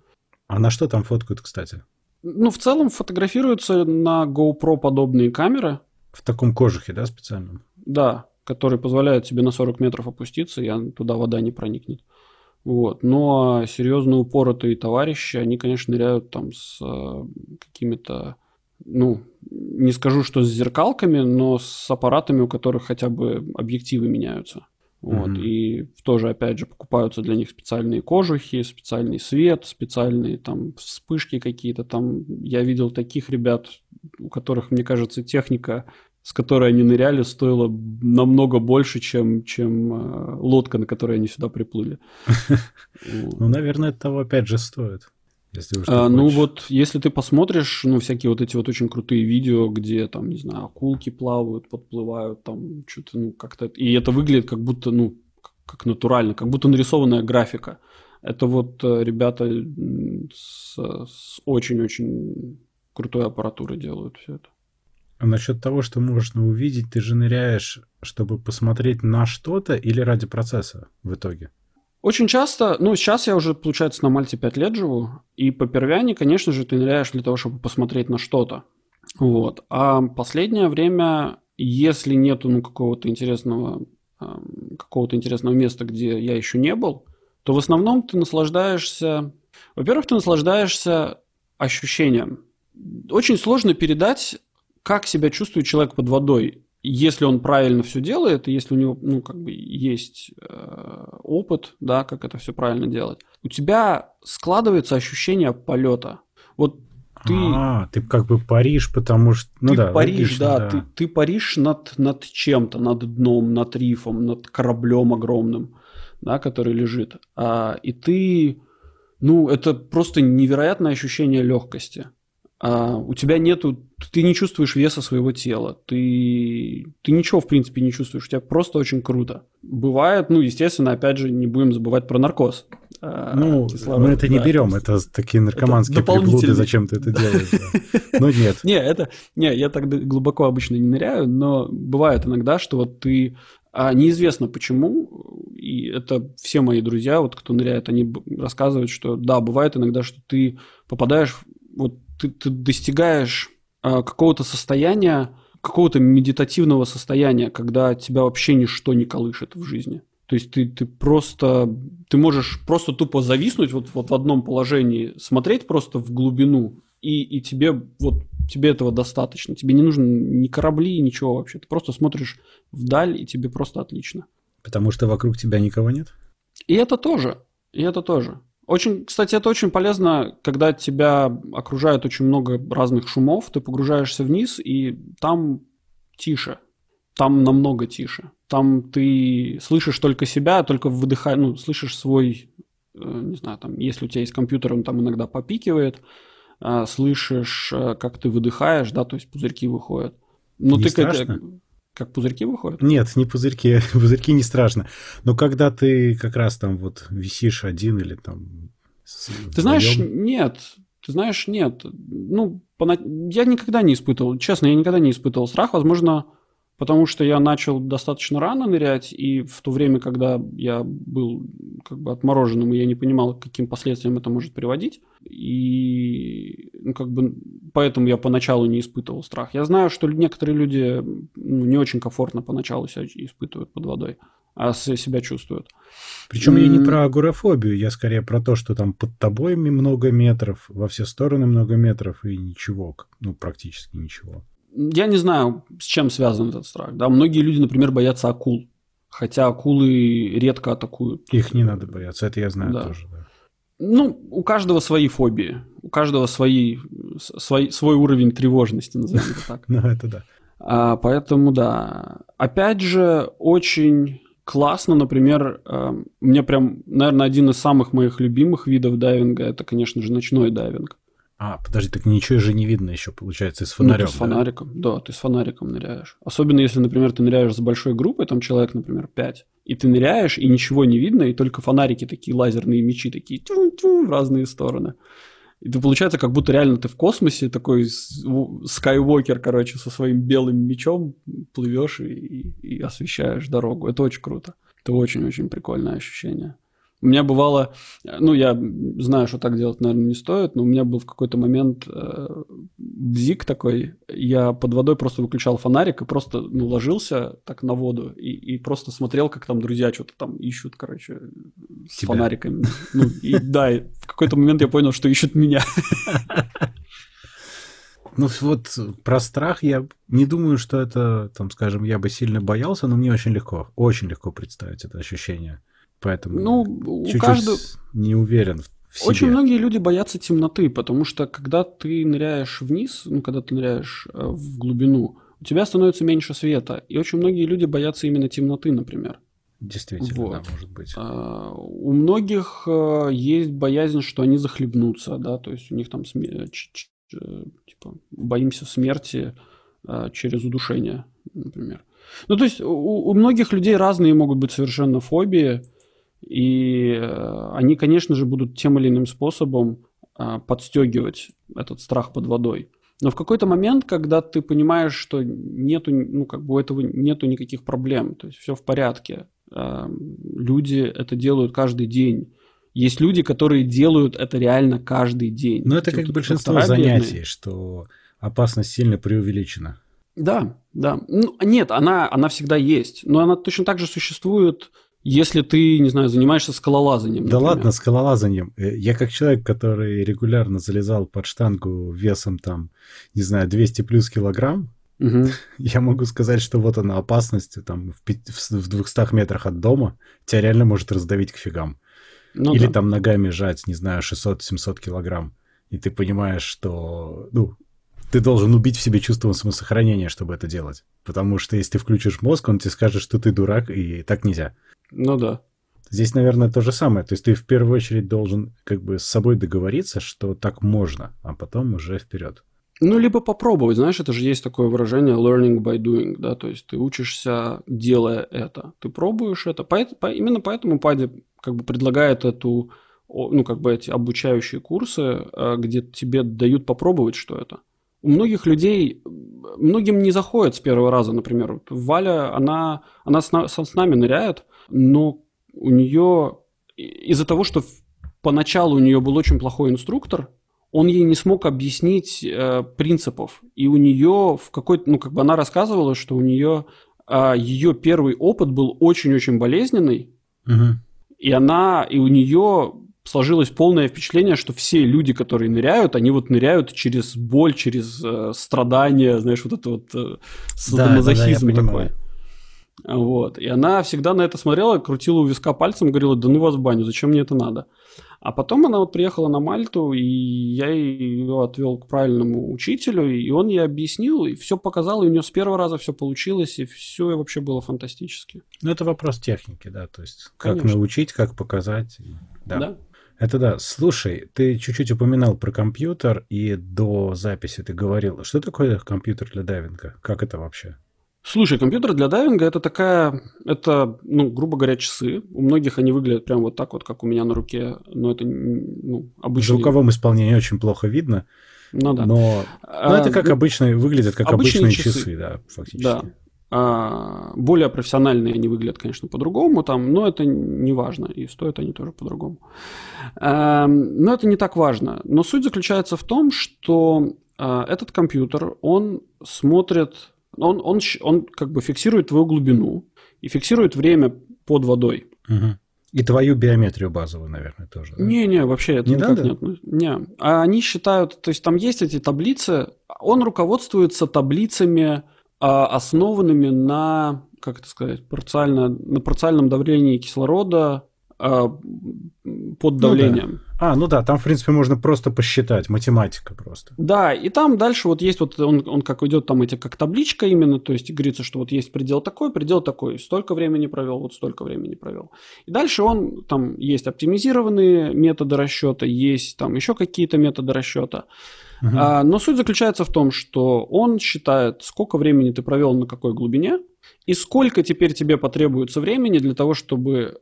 A: А на что там фоткают, кстати?
B: Ну, в целом фотографируются на GoPro подобные камеры.
A: В таком кожухе, да, специальном?
B: Да, который позволяет тебе на 40 метров опуститься, и туда вода не проникнет. Вот. Но серьезно упоротые товарищи, они, конечно, ныряют там с э, какими-то ну, не скажу, что с зеркалками, но с аппаратами, у которых хотя бы объективы меняются. Вот, mm-hmm. и тоже, опять же, покупаются для них специальные кожухи, специальный свет, специальные там вспышки какие-то там. Я видел таких ребят, у которых, мне кажется, техника, с которой они ныряли, стоила намного больше, чем, чем э, лодка, на которой они сюда приплыли.
A: Ну, наверное, это того опять же стоит.
B: Если а, ну вот, если ты посмотришь, ну, всякие вот эти вот очень крутые видео, где там, не знаю, акулки плавают, подплывают, там, что-то, ну, как-то... И это выглядит как будто, ну, как натурально, как будто нарисованная графика. Это вот э, ребята с, с очень-очень крутой аппаратурой делают все это.
A: А насчет того, что можно увидеть, ты же ныряешь, чтобы посмотреть на что-то или ради процесса в итоге?
B: Очень часто, ну, сейчас я уже, получается, на Мальте 5 лет живу, и по первяне, конечно же, ты ныряешь для того, чтобы посмотреть на что-то. Вот. А последнее время, если нету, ну, какого-то интересного, какого-то интересного места, где я еще не был, то в основном ты наслаждаешься... Во-первых, ты наслаждаешься ощущением. Очень сложно передать, как себя чувствует человек под водой если он правильно все делает, если у него, ну, как бы есть э, опыт, да, как это все правильно делать, у тебя складывается ощущение полета. Вот ты...
A: А, ты как бы паришь, потому что... Ну
B: ты
A: да,
B: паришь, логично, да, да. Ты, ты паришь над, над чем-то, над дном, над рифом, над кораблем огромным, да, который лежит. А, и ты... Ну, это просто невероятное ощущение легкости а у тебя нету, ты не чувствуешь веса своего тела, ты, ты ничего, в принципе, не чувствуешь, у тебя просто очень круто. Бывает, ну, естественно, опять же, не будем забывать про наркоз.
A: А, ну, кислород, мы это да, не берем, это такие наркоманские приблуды, зачем ты это делаешь. Ну, нет.
B: Не, это, не, я так глубоко обычно не ныряю, но бывает иногда, что вот ты а неизвестно почему, и это все мои друзья, вот кто ныряет, они рассказывают, что да, бывает иногда, что ты попадаешь вот ты, ты достигаешь э, какого-то состояния, какого-то медитативного состояния, когда тебя вообще ничто не колышет в жизни. То есть ты, ты просто, ты можешь просто тупо зависнуть вот, вот в одном положении, смотреть просто в глубину, и, и тебе вот тебе этого достаточно. Тебе не нужно ни корабли, ничего вообще. Ты просто смотришь вдаль, и тебе просто отлично.
A: Потому что вокруг тебя никого нет?
B: И это тоже. И это тоже. Очень, кстати, это очень полезно, когда тебя окружает очень много разных шумов, ты погружаешься вниз, и там тише, там намного тише. Там ты слышишь только себя, только выдыхая, ну, слышишь свой, э, не знаю, там, если у тебя есть компьютер, он там иногда попикивает, э, слышишь, э, как ты выдыхаешь, да, то есть пузырьки выходят.
A: Но не ты страшно? Как,
B: пузырьки выходят?
A: Нет, не пузырьки. пузырьки не страшно. Но когда ты как раз там вот висишь один или там...
B: Ты знаешь, нет. Ты знаешь, нет. Ну, я никогда не испытывал, честно, я никогда не испытывал страх. Возможно, потому что я начал достаточно рано нырять, и в то время, когда я был как бы отмороженным, и я не понимал, к каким последствиям это может приводить, и ну, как бы поэтому я поначалу не испытывал страх. Я знаю, что некоторые люди ну, не очень комфортно поначалу себя испытывают под водой, а себя чувствуют.
A: Причем mm. я не про агорафобию, я скорее про то, что там под тобой много метров, во все стороны много метров и ничего, ну практически ничего
B: я не знаю, с чем связан этот страх. Да? Многие люди, например, боятся акул. Хотя акулы редко атакуют.
A: Их не надо бояться, это я знаю да. тоже. Да.
B: Ну, у каждого свои фобии, у каждого свои, свой, свой уровень тревожности, назовем это так.
A: Ну, это да.
B: А, поэтому, да. Опять же, очень классно, например, э, меня прям, наверное, один из самых моих любимых видов дайвинга, это, конечно же, ночной дайвинг.
A: А, подожди, так ничего же не видно еще, получается, с фонарем. Ну,
B: ты с фонариком, да? да, ты с фонариком ныряешь. Особенно если, например, ты ныряешь с большой группой, там человек, например, 5, и ты ныряешь, и ничего не видно, и только фонарики такие, лазерные мечи такие тю-тю, в разные стороны. И ты получается, как будто реально ты в космосе, такой скайвокер, короче, со своим белым мечом плывешь и, и, и освещаешь дорогу. Это очень круто. Это очень-очень прикольное ощущение. У меня бывало, ну, я знаю, что так делать, наверное, не стоит, но у меня был в какой-то момент э, бзик такой, я под водой просто выключал фонарик и просто, ну, ложился так на воду и, и просто смотрел, как там друзья что-то там ищут, короче, с Тебя. фонариками. Ну, и да, в какой-то момент я понял, что ищут меня.
A: Ну вот про страх я не думаю, что это, там, скажем, я бы сильно боялся, но мне очень легко, очень легко представить это ощущение. Поэтому
B: ну, чуть-чуть каждого...
A: не уверен в себе.
B: Очень многие люди боятся темноты, потому что когда ты ныряешь вниз, ну, когда ты ныряешь э, в глубину, у тебя становится меньше света. И очень многие люди боятся именно темноты, например.
A: Действительно, вот. да, может быть.
B: А, у многих а, есть боязнь, что они захлебнутся, да, то есть у них там сме- типа боимся смерти а, через удушение, например. Ну, то есть у, у многих людей разные могут быть совершенно фобии, и э, они, конечно же, будут тем или иным способом э, подстегивать этот страх под водой. Но в какой-то момент, когда ты понимаешь, что нету, ну, как бы у этого нету никаких проблем, то есть все в порядке, э, люди это делают каждый день. Есть люди, которые делают это реально каждый день.
A: Но это как большинство занятий, что опасность сильно преувеличена.
B: Да, да. Ну, нет, она, она всегда есть. Но она точно так же существует если ты, не знаю, занимаешься скалолазанием.
A: Да ладно, скалолазанием. Э, я как человек, который регулярно залезал под штангу весом там, не знаю, 200 плюс килограмм, угу. я могу сказать, что вот она опасность там в, 5, в 200 метрах от дома тебя реально может раздавить к фигам. Ну, Или да. там ногами жать, не знаю, 600-700 килограмм. И ты понимаешь, что, ну, ты должен убить в себе чувство самосохранения, чтобы это делать. Потому что если ты включишь мозг, он тебе скажет, что ты дурак, и так нельзя.
B: Ну да.
A: Здесь, наверное, то же самое. То есть ты в первую очередь должен как бы с собой договориться, что так можно, а потом уже вперед.
B: Ну, либо попробовать, знаешь, это же есть такое выражение learning by doing, да, то есть ты учишься, делая это. Ты пробуешь это. По, по, именно поэтому Пади как бы предлагает эту, ну, как бы эти обучающие курсы, э, где тебе дают попробовать, что это. У многих людей, многим не заходит с первого раза, например. Валя, она, она с, с нами ныряет, но у нее из-за того, что поначалу у нее был очень плохой инструктор, он ей не смог объяснить э, принципов. И у нее в какой-то, ну, как бы она рассказывала, что у нее э, ее первый опыт был очень-очень болезненный. Угу. И она, и у нее сложилось полное впечатление, что все люди, которые ныряют, они вот ныряют через боль, через э, страдания, знаешь, вот это вот э, садомазохизм да, да, да, такой. Понимаю. Вот. И она всегда на это смотрела, крутила у виска пальцем, говорила, да ну вас в баню, зачем мне это надо? А потом она вот приехала на Мальту, и я ее отвел к правильному учителю, и он ей объяснил, и все показал, и у нее с первого раза все получилось, и все вообще было фантастически.
A: Ну, это вопрос техники, да, то есть как Конечно. научить, как показать. Да. да. Это да. Слушай, ты чуть-чуть упоминал про компьютер, и до записи ты говорил, что такое компьютер для дайвинга? Как это вообще?
B: Слушай, компьютер для дайвинга это такая, это, ну, грубо говоря, часы. У многих они выглядят прям вот так вот, как у меня на руке, но это, ну, обычно.
A: В звуковом исполнении очень плохо видно. Ну да. Но, но это как а, обычно выглядят как обычные, обычные часы. часы, да, фактически. Да.
B: А, более профессиональные они выглядят, конечно, по-другому, там, но это не важно, и стоят они тоже по-другому. А, но это не так важно. Но суть заключается в том, что а, этот компьютер, он смотрит он, он, он как бы фиксирует твою глубину и фиксирует время под водой.
A: Угу. И твою биометрию базовую, наверное, тоже.
B: Не-не, вообще это не никак надо? нет. Не. А они считают, то есть там есть эти таблицы, он руководствуется таблицами, а, основанными на, как это сказать, парциально, на парциальном давлении кислорода под давлением.
A: Ну, да. А, ну да, там, в принципе, можно просто посчитать, математика просто.
B: Да, и там дальше вот есть вот, он, он как идет там эти, как табличка именно, то есть говорится, что вот есть предел такой, предел такой, столько времени провел, вот столько времени провел. И дальше он, там есть оптимизированные методы расчета, есть там еще какие-то методы расчета. Угу. А, но суть заключается в том, что он считает, сколько времени ты провел на какой глубине, и сколько теперь тебе потребуется времени для того, чтобы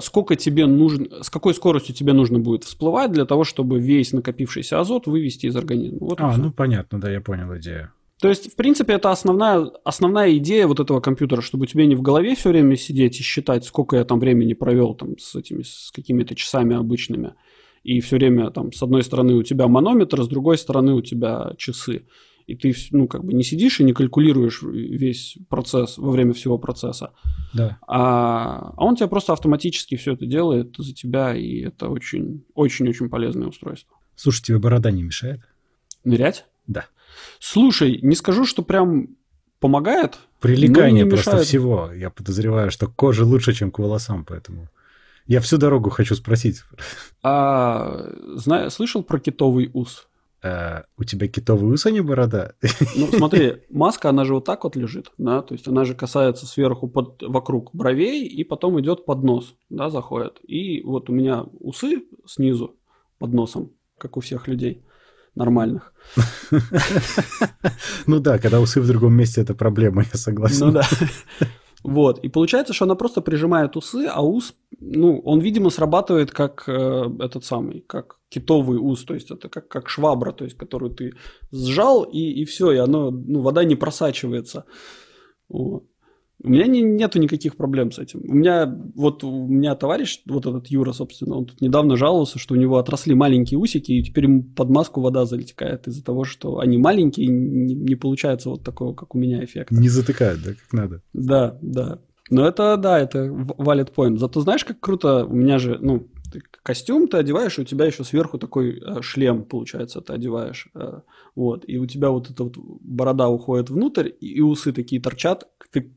B: сколько тебе нужно, с какой скоростью тебе нужно будет всплывать для того, чтобы весь накопившийся азот вывести из организма.
A: Вот а, ну понятно, да, я понял идею.
B: То есть, в принципе, это основная, основная идея вот этого компьютера, чтобы тебе не в голове все время сидеть и считать, сколько я там времени провел там, с этими, с какими-то часами обычными. И все время там с одной стороны у тебя манометр, с другой стороны у тебя часы и ты, ну, как бы не сидишь и не калькулируешь весь процесс во время всего процесса.
A: Да.
B: А, а он тебя просто автоматически все это делает за тебя, и это очень, очень-очень полезное устройство.
A: Слушай, тебе борода не мешает?
B: Нырять?
A: Да.
B: Слушай, не скажу, что прям помогает.
A: Прилегание просто мешает. всего. Я подозреваю, что кожа лучше, чем к волосам, поэтому... Я всю дорогу хочу спросить.
B: А, знаю, слышал про китовый ус?
A: А, у тебя китовый ус, а не борода?
B: Ну, смотри, маска, она же вот так вот лежит, да, то есть она же касается сверху под, вокруг бровей и потом идет под нос, да, заходит. И вот у меня усы снизу под носом, как у всех людей нормальных.
A: Ну да, когда усы в другом месте, это проблема, я согласен. Ну да.
B: Вот, и получается, что она просто прижимает усы, а ус, ну, он, видимо, срабатывает как э, этот самый, как китовый ус, то есть это как, как швабра, то есть которую ты сжал, и, и все, и оно, ну, вода не просачивается. Вот. У меня не, нету никаких проблем с этим. У меня вот у меня товарищ, вот этот Юра, собственно, он тут недавно жаловался, что у него отросли маленькие усики, и теперь ему под маску вода залетекает из-за того, что они маленькие, не, не получается вот такого, как у меня эффект.
A: Не затыкают, да, как надо.
B: Да, да. Но это, да, это валит point. Зато знаешь, как круто, у меня же, ну, костюм ты одеваешь, и у тебя еще сверху такой э, шлем, получается, ты одеваешь. Э, вот, и у тебя вот эта вот борода уходит внутрь, и, усы такие торчат.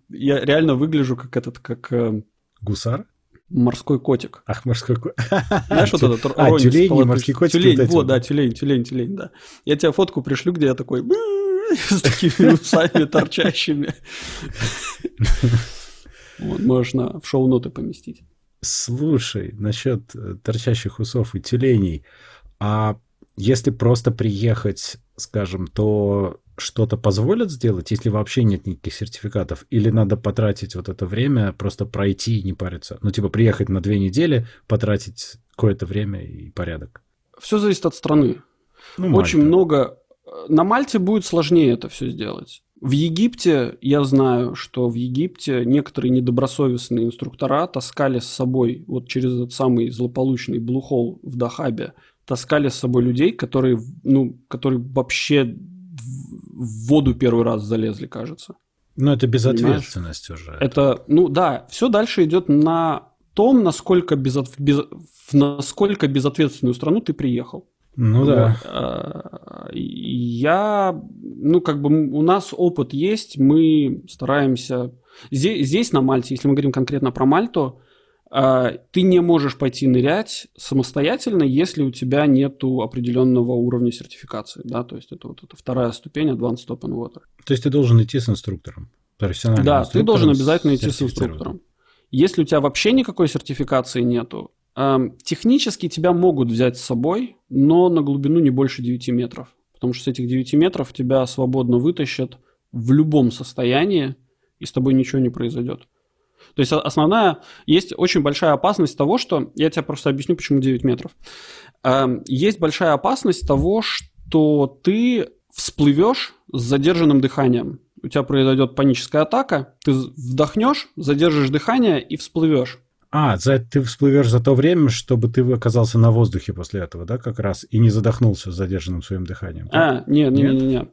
B: Я реально выгляжу как этот, как... Э,
A: Гусар?
B: Морской котик.
A: Ах, морской котик.
B: Знаешь, вот этот
A: А, тюлень морский котик.
B: Тюлень, вот, да, тюлень, тюлень, тюлень, да. Я тебе фотку пришлю, где я такой с такими усами торчащими. Вот, можешь на, в шоу-ноты поместить.
A: Слушай, насчет э, торчащих усов и тюленей, а если просто приехать, скажем, то что-то позволят сделать, если вообще нет никаких сертификатов? Или надо потратить вот это время, просто пройти и не париться? Ну, типа, приехать на две недели, потратить какое-то время и порядок.
B: Все зависит от страны. Ну, Очень много... Э, на Мальте будет сложнее это все сделать. В Египте я знаю, что в Египте некоторые недобросовестные инструктора таскали с собой вот через этот самый злополучный блухол в Дахабе, таскали с собой людей, которые, ну, которые вообще в воду первый раз залезли, кажется.
A: Ну, это безответственность Понимаешь? уже.
B: Это, ну да, все дальше идет на том, насколько, безот... без... в насколько безответственную страну ты приехал.
A: Ну да.
B: А, я, ну как бы у нас опыт есть, мы стараемся... Здесь, здесь на Мальте, если мы говорим конкретно про Мальту, а, ты не можешь пойти нырять самостоятельно, если у тебя нет определенного уровня сертификации, да, то есть это вот эта вторая ступень Advanced Open Water.
A: То есть ты должен идти с инструктором, профессиональным
B: Да, ты должен обязательно идти с инструктором. Если у тебя вообще никакой сертификации нету, технически тебя могут взять с собой, но на глубину не больше 9 метров. Потому что с этих 9 метров тебя свободно вытащат в любом состоянии, и с тобой ничего не произойдет. То есть основная, есть очень большая опасность того, что, я тебе просто объясню, почему 9 метров. Есть большая опасность того, что ты всплывешь с задержанным дыханием. У тебя произойдет паническая атака, ты вдохнешь, задержишь дыхание и всплывешь.
A: А, за, ты всплывешь за то время, чтобы ты оказался на воздухе после этого, да, как раз, и не задохнулся задержанным своим дыханием.
B: А, нет, нет, нет, нет.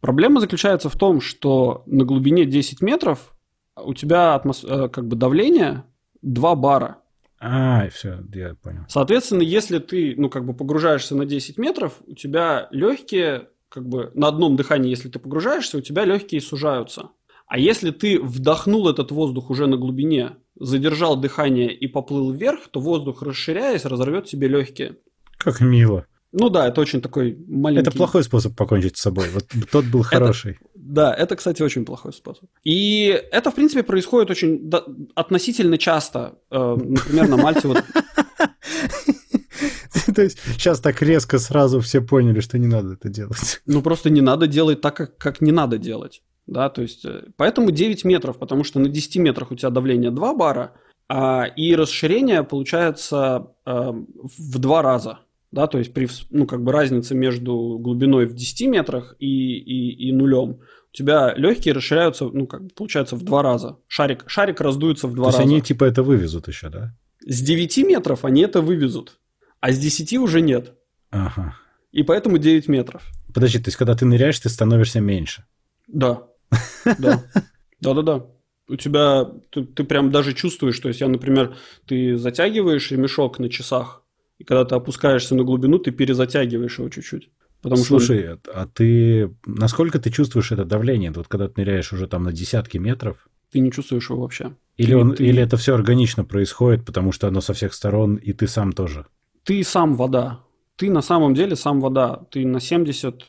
B: Проблема заключается в том, что на глубине 10 метров у тебя атмос... Э, как бы давление 2 бара.
A: А, все, я понял.
B: Соответственно, если ты, ну, как бы погружаешься на 10 метров, у тебя легкие, как бы на одном дыхании, если ты погружаешься, у тебя легкие сужаются. А если ты вдохнул этот воздух уже на глубине, задержал дыхание и поплыл вверх, то воздух, расширяясь, разорвет себе легкие.
A: Как мило.
B: Ну да, это очень такой маленький...
A: Это плохой способ покончить с собой. Вот тот был хороший.
B: Это, да, это, кстати, очень плохой способ. И это, в принципе, происходит очень да, относительно часто. Э, например, на Мальте вот...
A: То есть сейчас так резко сразу все поняли, что не надо это делать.
B: Ну просто не надо делать так, как, как не надо делать да, то есть, э, поэтому 9 метров, потому что на 10 метрах у тебя давление 2 бара, а, и расширение получается а, в два раза, да, то есть при, ну, как бы разница между глубиной в 10 метрах и, и, и нулем, у тебя легкие расширяются, ну, как бы получается в два раза. Шарик, шарик раздуется в два раза.
A: То есть они типа это вывезут еще, да?
B: С 9 метров они это вывезут, а с 10 уже нет.
A: Ага.
B: И поэтому 9 метров.
A: Подожди, то есть когда ты ныряешь, ты становишься меньше?
B: Да. Да. Да-да-да. У тебя, ты, ты прям даже чувствуешь, то есть я, например, ты затягиваешь ремешок на часах, и когда ты опускаешься на глубину, ты перезатягиваешь его чуть-чуть.
A: Потому Слушай, что... а ты... Насколько ты чувствуешь это давление? Вот когда ты ныряешь уже там на десятки метров?
B: Ты не чувствуешь его вообще.
A: Или, он, ты... или это все органично происходит, потому что оно со всех сторон, и ты сам тоже?
B: Ты сам вода. Ты на самом деле сам вода. Ты на 70,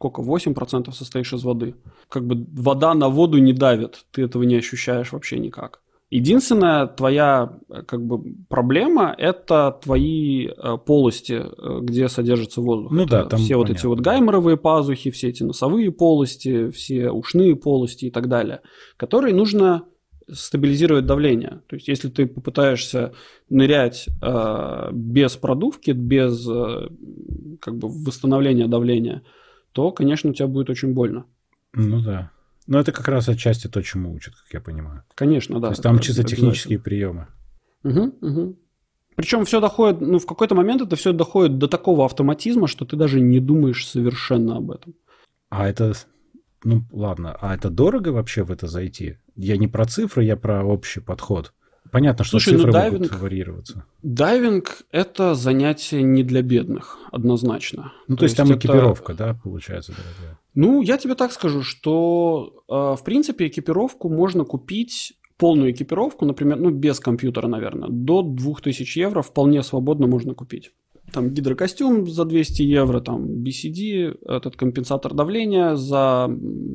B: сколько, 8% состоишь из воды. Как бы вода на воду не давит. Ты этого не ощущаешь вообще никак. Единственная твоя э, как бы проблема – это твои э, полости, э, где содержится воздух.
A: Ну это да, там
B: все понятно. вот эти вот гайморовые пазухи, все эти носовые полости, все ушные полости и так далее, которые нужно стабилизировать давление. То есть, если ты попытаешься нырять э, без продувки, без э, как бы восстановления давления, то, конечно, у тебя будет очень больно.
A: Ну да. Но это как раз отчасти то, чему учат, как я понимаю.
B: Конечно, да.
A: То есть там чисто технические приемы.
B: Угу, угу. Причем все доходит, ну, в какой-то момент это все доходит до такого автоматизма, что ты даже не думаешь совершенно об этом.
A: А это, ну, ладно, а это дорого вообще в это зайти? Я не про цифры, я про общий подход. Понятно, что Слушай, ну цифры ну, дайвинг, могут варьироваться.
B: Дайвинг – это занятие не для бедных, однозначно.
A: Ну, то, то есть, там это... экипировка, да, получается, дорогая?
B: Ну, я тебе так скажу, что, э, в принципе, экипировку можно купить, полную экипировку, например, ну, без компьютера, наверное, до 2000 евро вполне свободно можно купить. Там гидрокостюм за 200 евро, там BCD, этот компенсатор давления за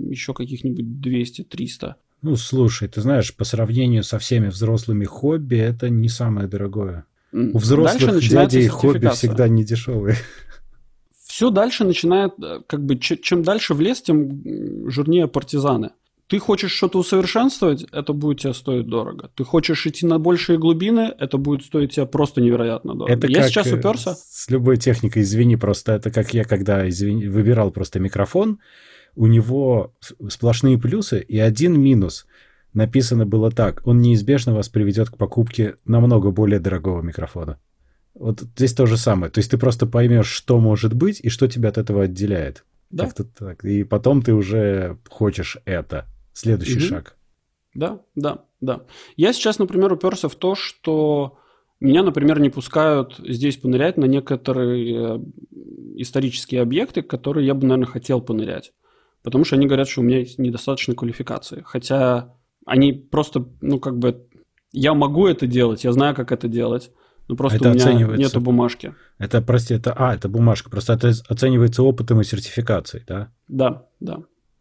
B: еще каких-нибудь 200-300.
A: Ну, слушай, ты знаешь, по сравнению со всеми взрослыми хобби, это не самое дорогое. У взрослых дядей хобби всегда не дешевые.
B: Все дальше начинает, э, как бы, чем дальше в лес, тем жирнее партизаны. Ты хочешь что-то усовершенствовать, это будет тебе стоить дорого. Ты хочешь идти на большие глубины, это будет стоить тебе просто невероятно дорого.
A: Это я как сейчас уперся. С любой техникой, извини, просто это как я, когда извини, выбирал просто микрофон, у него сплошные плюсы и один минус. Написано было так, он неизбежно вас приведет к покупке намного более дорогого микрофона. Вот здесь то же самое. То есть ты просто поймешь, что может быть и что тебя от этого отделяет.
B: Да.
A: Как-то так. И потом ты уже хочешь это. Следующий угу. шаг.
B: Да, да, да. Я сейчас, например, уперся в то, что меня, например, не пускают здесь понырять на некоторые э, исторические объекты, которые я бы, наверное, хотел понырять потому что они говорят, что у меня есть недостаточно квалификации. Хотя они просто, ну, как бы, я могу это делать, я знаю, как это делать, но просто это у меня нету бумажки.
A: Это, прости, это, а, это бумажка, просто это оценивается опытом и сертификацией, да?
B: Да, да.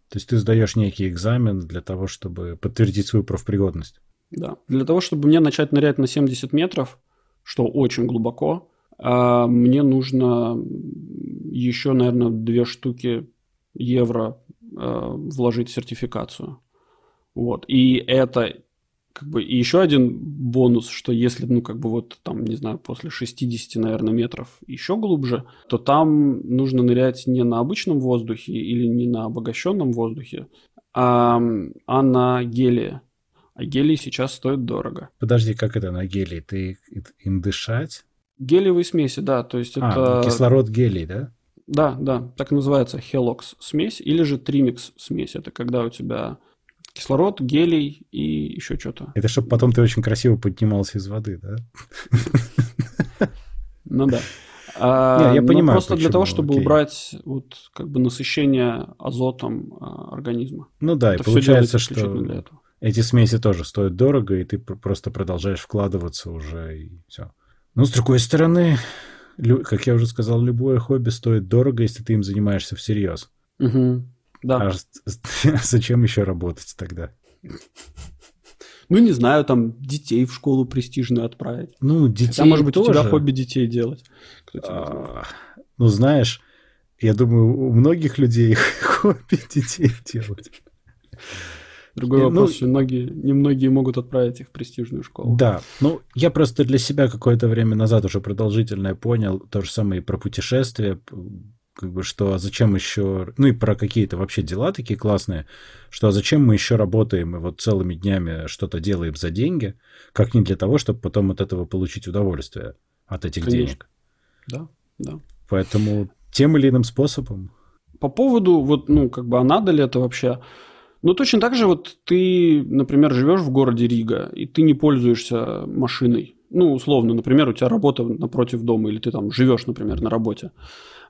A: То есть ты сдаешь некий экзамен для того, чтобы подтвердить свою профпригодность?
B: Да. Для того, чтобы мне начать нырять на 70 метров, что очень глубоко, а, мне нужно еще, наверное, две штуки евро вложить сертификацию. Вот. И это как бы и еще один бонус, что если, ну, как бы вот там, не знаю, после 60, наверное, метров еще глубже, то там нужно нырять не на обычном воздухе или не на обогащенном воздухе, а, а на гелии. А гелий сейчас стоит дорого.
A: Подожди, как это на гелии? Ты им дышать?
B: Гелиевые смеси, да, то есть
A: а, это... Ну, кислород гелий, да?
B: Да, да, так и называется Hellox смесь или же Trimix смесь. Это когда у тебя кислород, гелий и еще что-то.
A: Это чтобы потом ты очень красиво поднимался из воды, да?
B: Ну да. А, Не, я понимаю. Просто для того, чтобы окей. убрать вот как бы насыщение азотом а, организма.
A: Ну да, Это и получается, что для этого. эти смеси тоже стоят дорого, и ты просто продолжаешь вкладываться уже и все. Ну, с другой стороны, как я уже сказал, любое хобби стоит дорого, если ты им занимаешься всерьез.
B: Угу. Да.
A: А зачем еще работать тогда?
B: Ну, не знаю, там детей в школу престижную отправить.
A: Ну, детей Хотя,
B: может быть, тоже. у тебя хобби детей делать.
A: А, ну, знаешь, я думаю, у многих людей хобби детей делать.
B: Другой вопрос, ну, что многие, немногие могут отправить их в престижную школу.
A: Да, ну я просто для себя какое-то время назад уже продолжительное понял то же самое и про путешествия, как бы что а зачем еще, ну и про какие-то вообще дела такие классные, что а зачем мы еще работаем и вот целыми днями что-то делаем за деньги, как не для того, чтобы потом от этого получить удовольствие от этих Конечно. денег.
B: Да, да.
A: Поэтому тем или иным способом.
B: По поводу вот, ну, как бы, а надо ли это вообще? Ну, точно так же вот ты, например, живешь в городе Рига, и ты не пользуешься машиной. Ну, условно, например, у тебя работа напротив дома, или ты там живешь, например, на работе.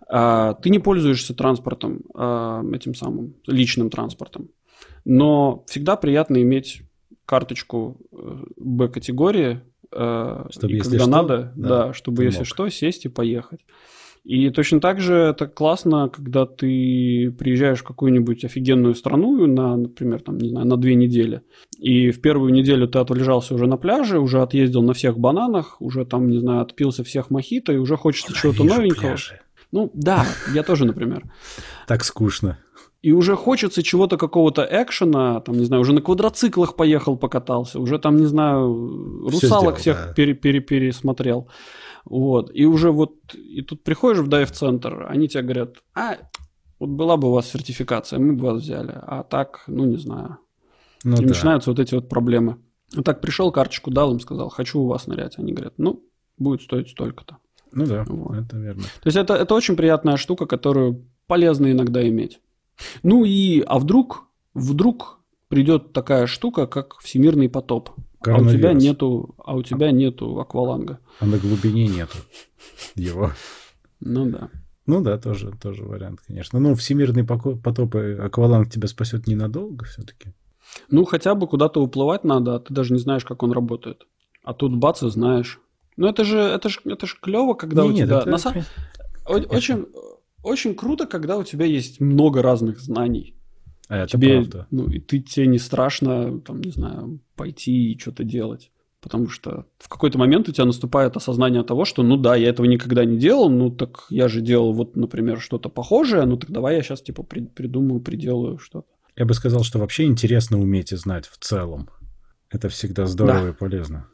B: А, ты не пользуешься транспортом, а, этим самым личным транспортом. Но всегда приятно иметь карточку э, Б-категории, э, чтобы и когда что, надо, да, да чтобы если мог. что, сесть и поехать. И точно так же это классно, когда ты приезжаешь в какую-нибудь офигенную страну, на, например, там, не знаю, на две недели, и в первую неделю ты отлежался уже на пляже, уже отъездил на всех бананах, уже там, не знаю, отпился всех мохито, и уже хочется чего-то новенького. Пляжи. Ну да, я тоже, например.
A: Так скучно.
B: И уже хочется чего-то, какого-то экшена, там, не знаю, уже на квадроциклах поехал, покатался, уже там, не знаю, русалок сделал, всех да. пере пере пересмотрел. Вот. И уже вот, и тут приходишь в дайв-центр, они тебе говорят, а, вот была бы у вас сертификация, мы бы вас взяли. А так, ну, не знаю. Ну, и да. начинаются вот эти вот проблемы. А так пришел, карточку дал им, сказал, хочу у вас нырять. Они говорят, ну, будет стоить столько-то.
A: Ну да, вот. это верно.
B: То есть это, это очень приятная штука, которую полезно иногда иметь. Ну и, а вдруг, вдруг придет такая штука, как всемирный потоп. А у тебя нету, а у тебя нету акваланга.
A: А на глубине нету его.
B: Ну да.
A: Ну да, тоже, тоже вариант, конечно. Но всемирный потоп и акваланг тебя спасет ненадолго все-таки.
B: Ну, хотя бы куда-то уплывать надо, а ты даже не знаешь, как он работает. А тут бац и знаешь. Ну, это же, это же, это же клево, когда не, у тебя... Это... На самом... Очень, очень круто, когда у тебя есть много разных знаний.
A: А это тебе, правда.
B: Ну, и ты тебе не страшно, там, не знаю, пойти и что-то делать. Потому что в какой-то момент у тебя наступает осознание того, что, ну да, я этого никогда не делал, ну так я же делал вот, например, что-то похожее, ну так давай я сейчас типа при, придумаю, приделаю что-то.
A: Я бы сказал, что вообще интересно уметь и знать в целом. Это всегда здорово да. и полезно.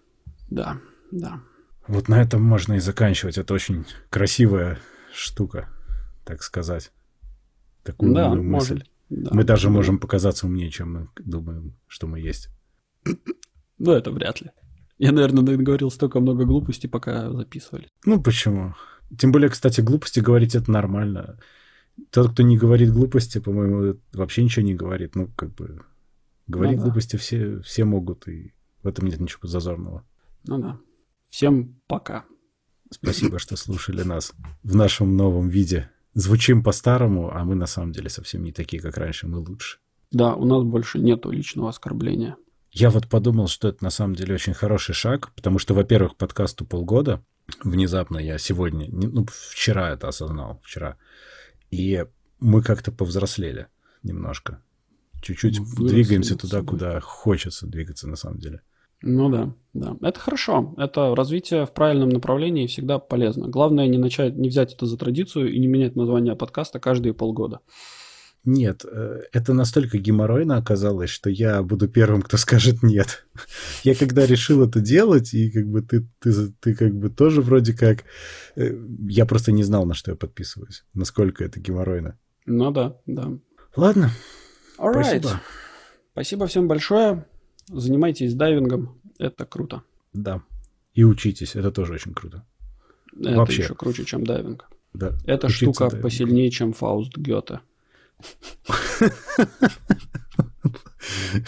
B: Да, да.
A: Вот на этом можно и заканчивать. Это очень красивая штука, так сказать. Такую да, мысль. Может. Да, мы даже да. можем показаться умнее, чем мы думаем, что мы есть.
B: Ну, это вряд ли. Я, наверное, говорил столько много глупостей, пока записывали.
A: Ну, почему? Тем более, кстати, глупости говорить это нормально. Тот, кто не говорит глупости, по-моему, вообще ничего не говорит. Ну, как бы, говорить ну, да. глупости все, все могут, и в этом нет ничего зазорного.
B: Ну да. Всем пока.
A: Спасибо, что слушали нас в нашем новом виде звучим по-старому, а мы на самом деле совсем не такие, как раньше, мы лучше.
B: Да, у нас больше нету личного оскорбления.
A: Я вот подумал, что это на самом деле очень хороший шаг, потому что, во-первых, подкасту полгода. Внезапно я сегодня, ну, вчера это осознал, вчера. И мы как-то повзрослели немножко. Чуть-чуть Выросли двигаемся туда, куда хочется двигаться на самом деле.
B: Ну да, да. Это хорошо. Это развитие в правильном направлении всегда полезно. Главное не начать, не взять это за традицию и не менять название подкаста каждые полгода.
A: Нет, э, это настолько геморройно оказалось, что я буду первым, кто скажет нет. Я когда решил это делать, и как бы ты, ты, ты как бы тоже вроде как... Э, я просто не знал, на что я подписываюсь, насколько это геморройно.
B: Ну да, да.
A: Ладно.
B: Alright. Спасибо. Спасибо всем большое. Занимайтесь дайвингом, это круто.
A: Да. И учитесь, это тоже очень круто.
B: Это Вообще. еще круче, чем дайвинг.
A: Да.
B: Эта штука дайвинг. посильнее, чем Фауст Гёте.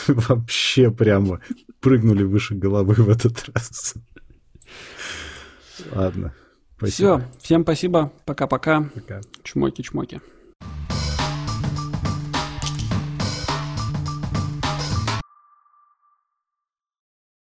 A: Вообще прямо прыгнули выше головы в этот раз. Ладно.
B: Спасибо. Все, всем спасибо. Пока-пока. Чмоки-чмоки.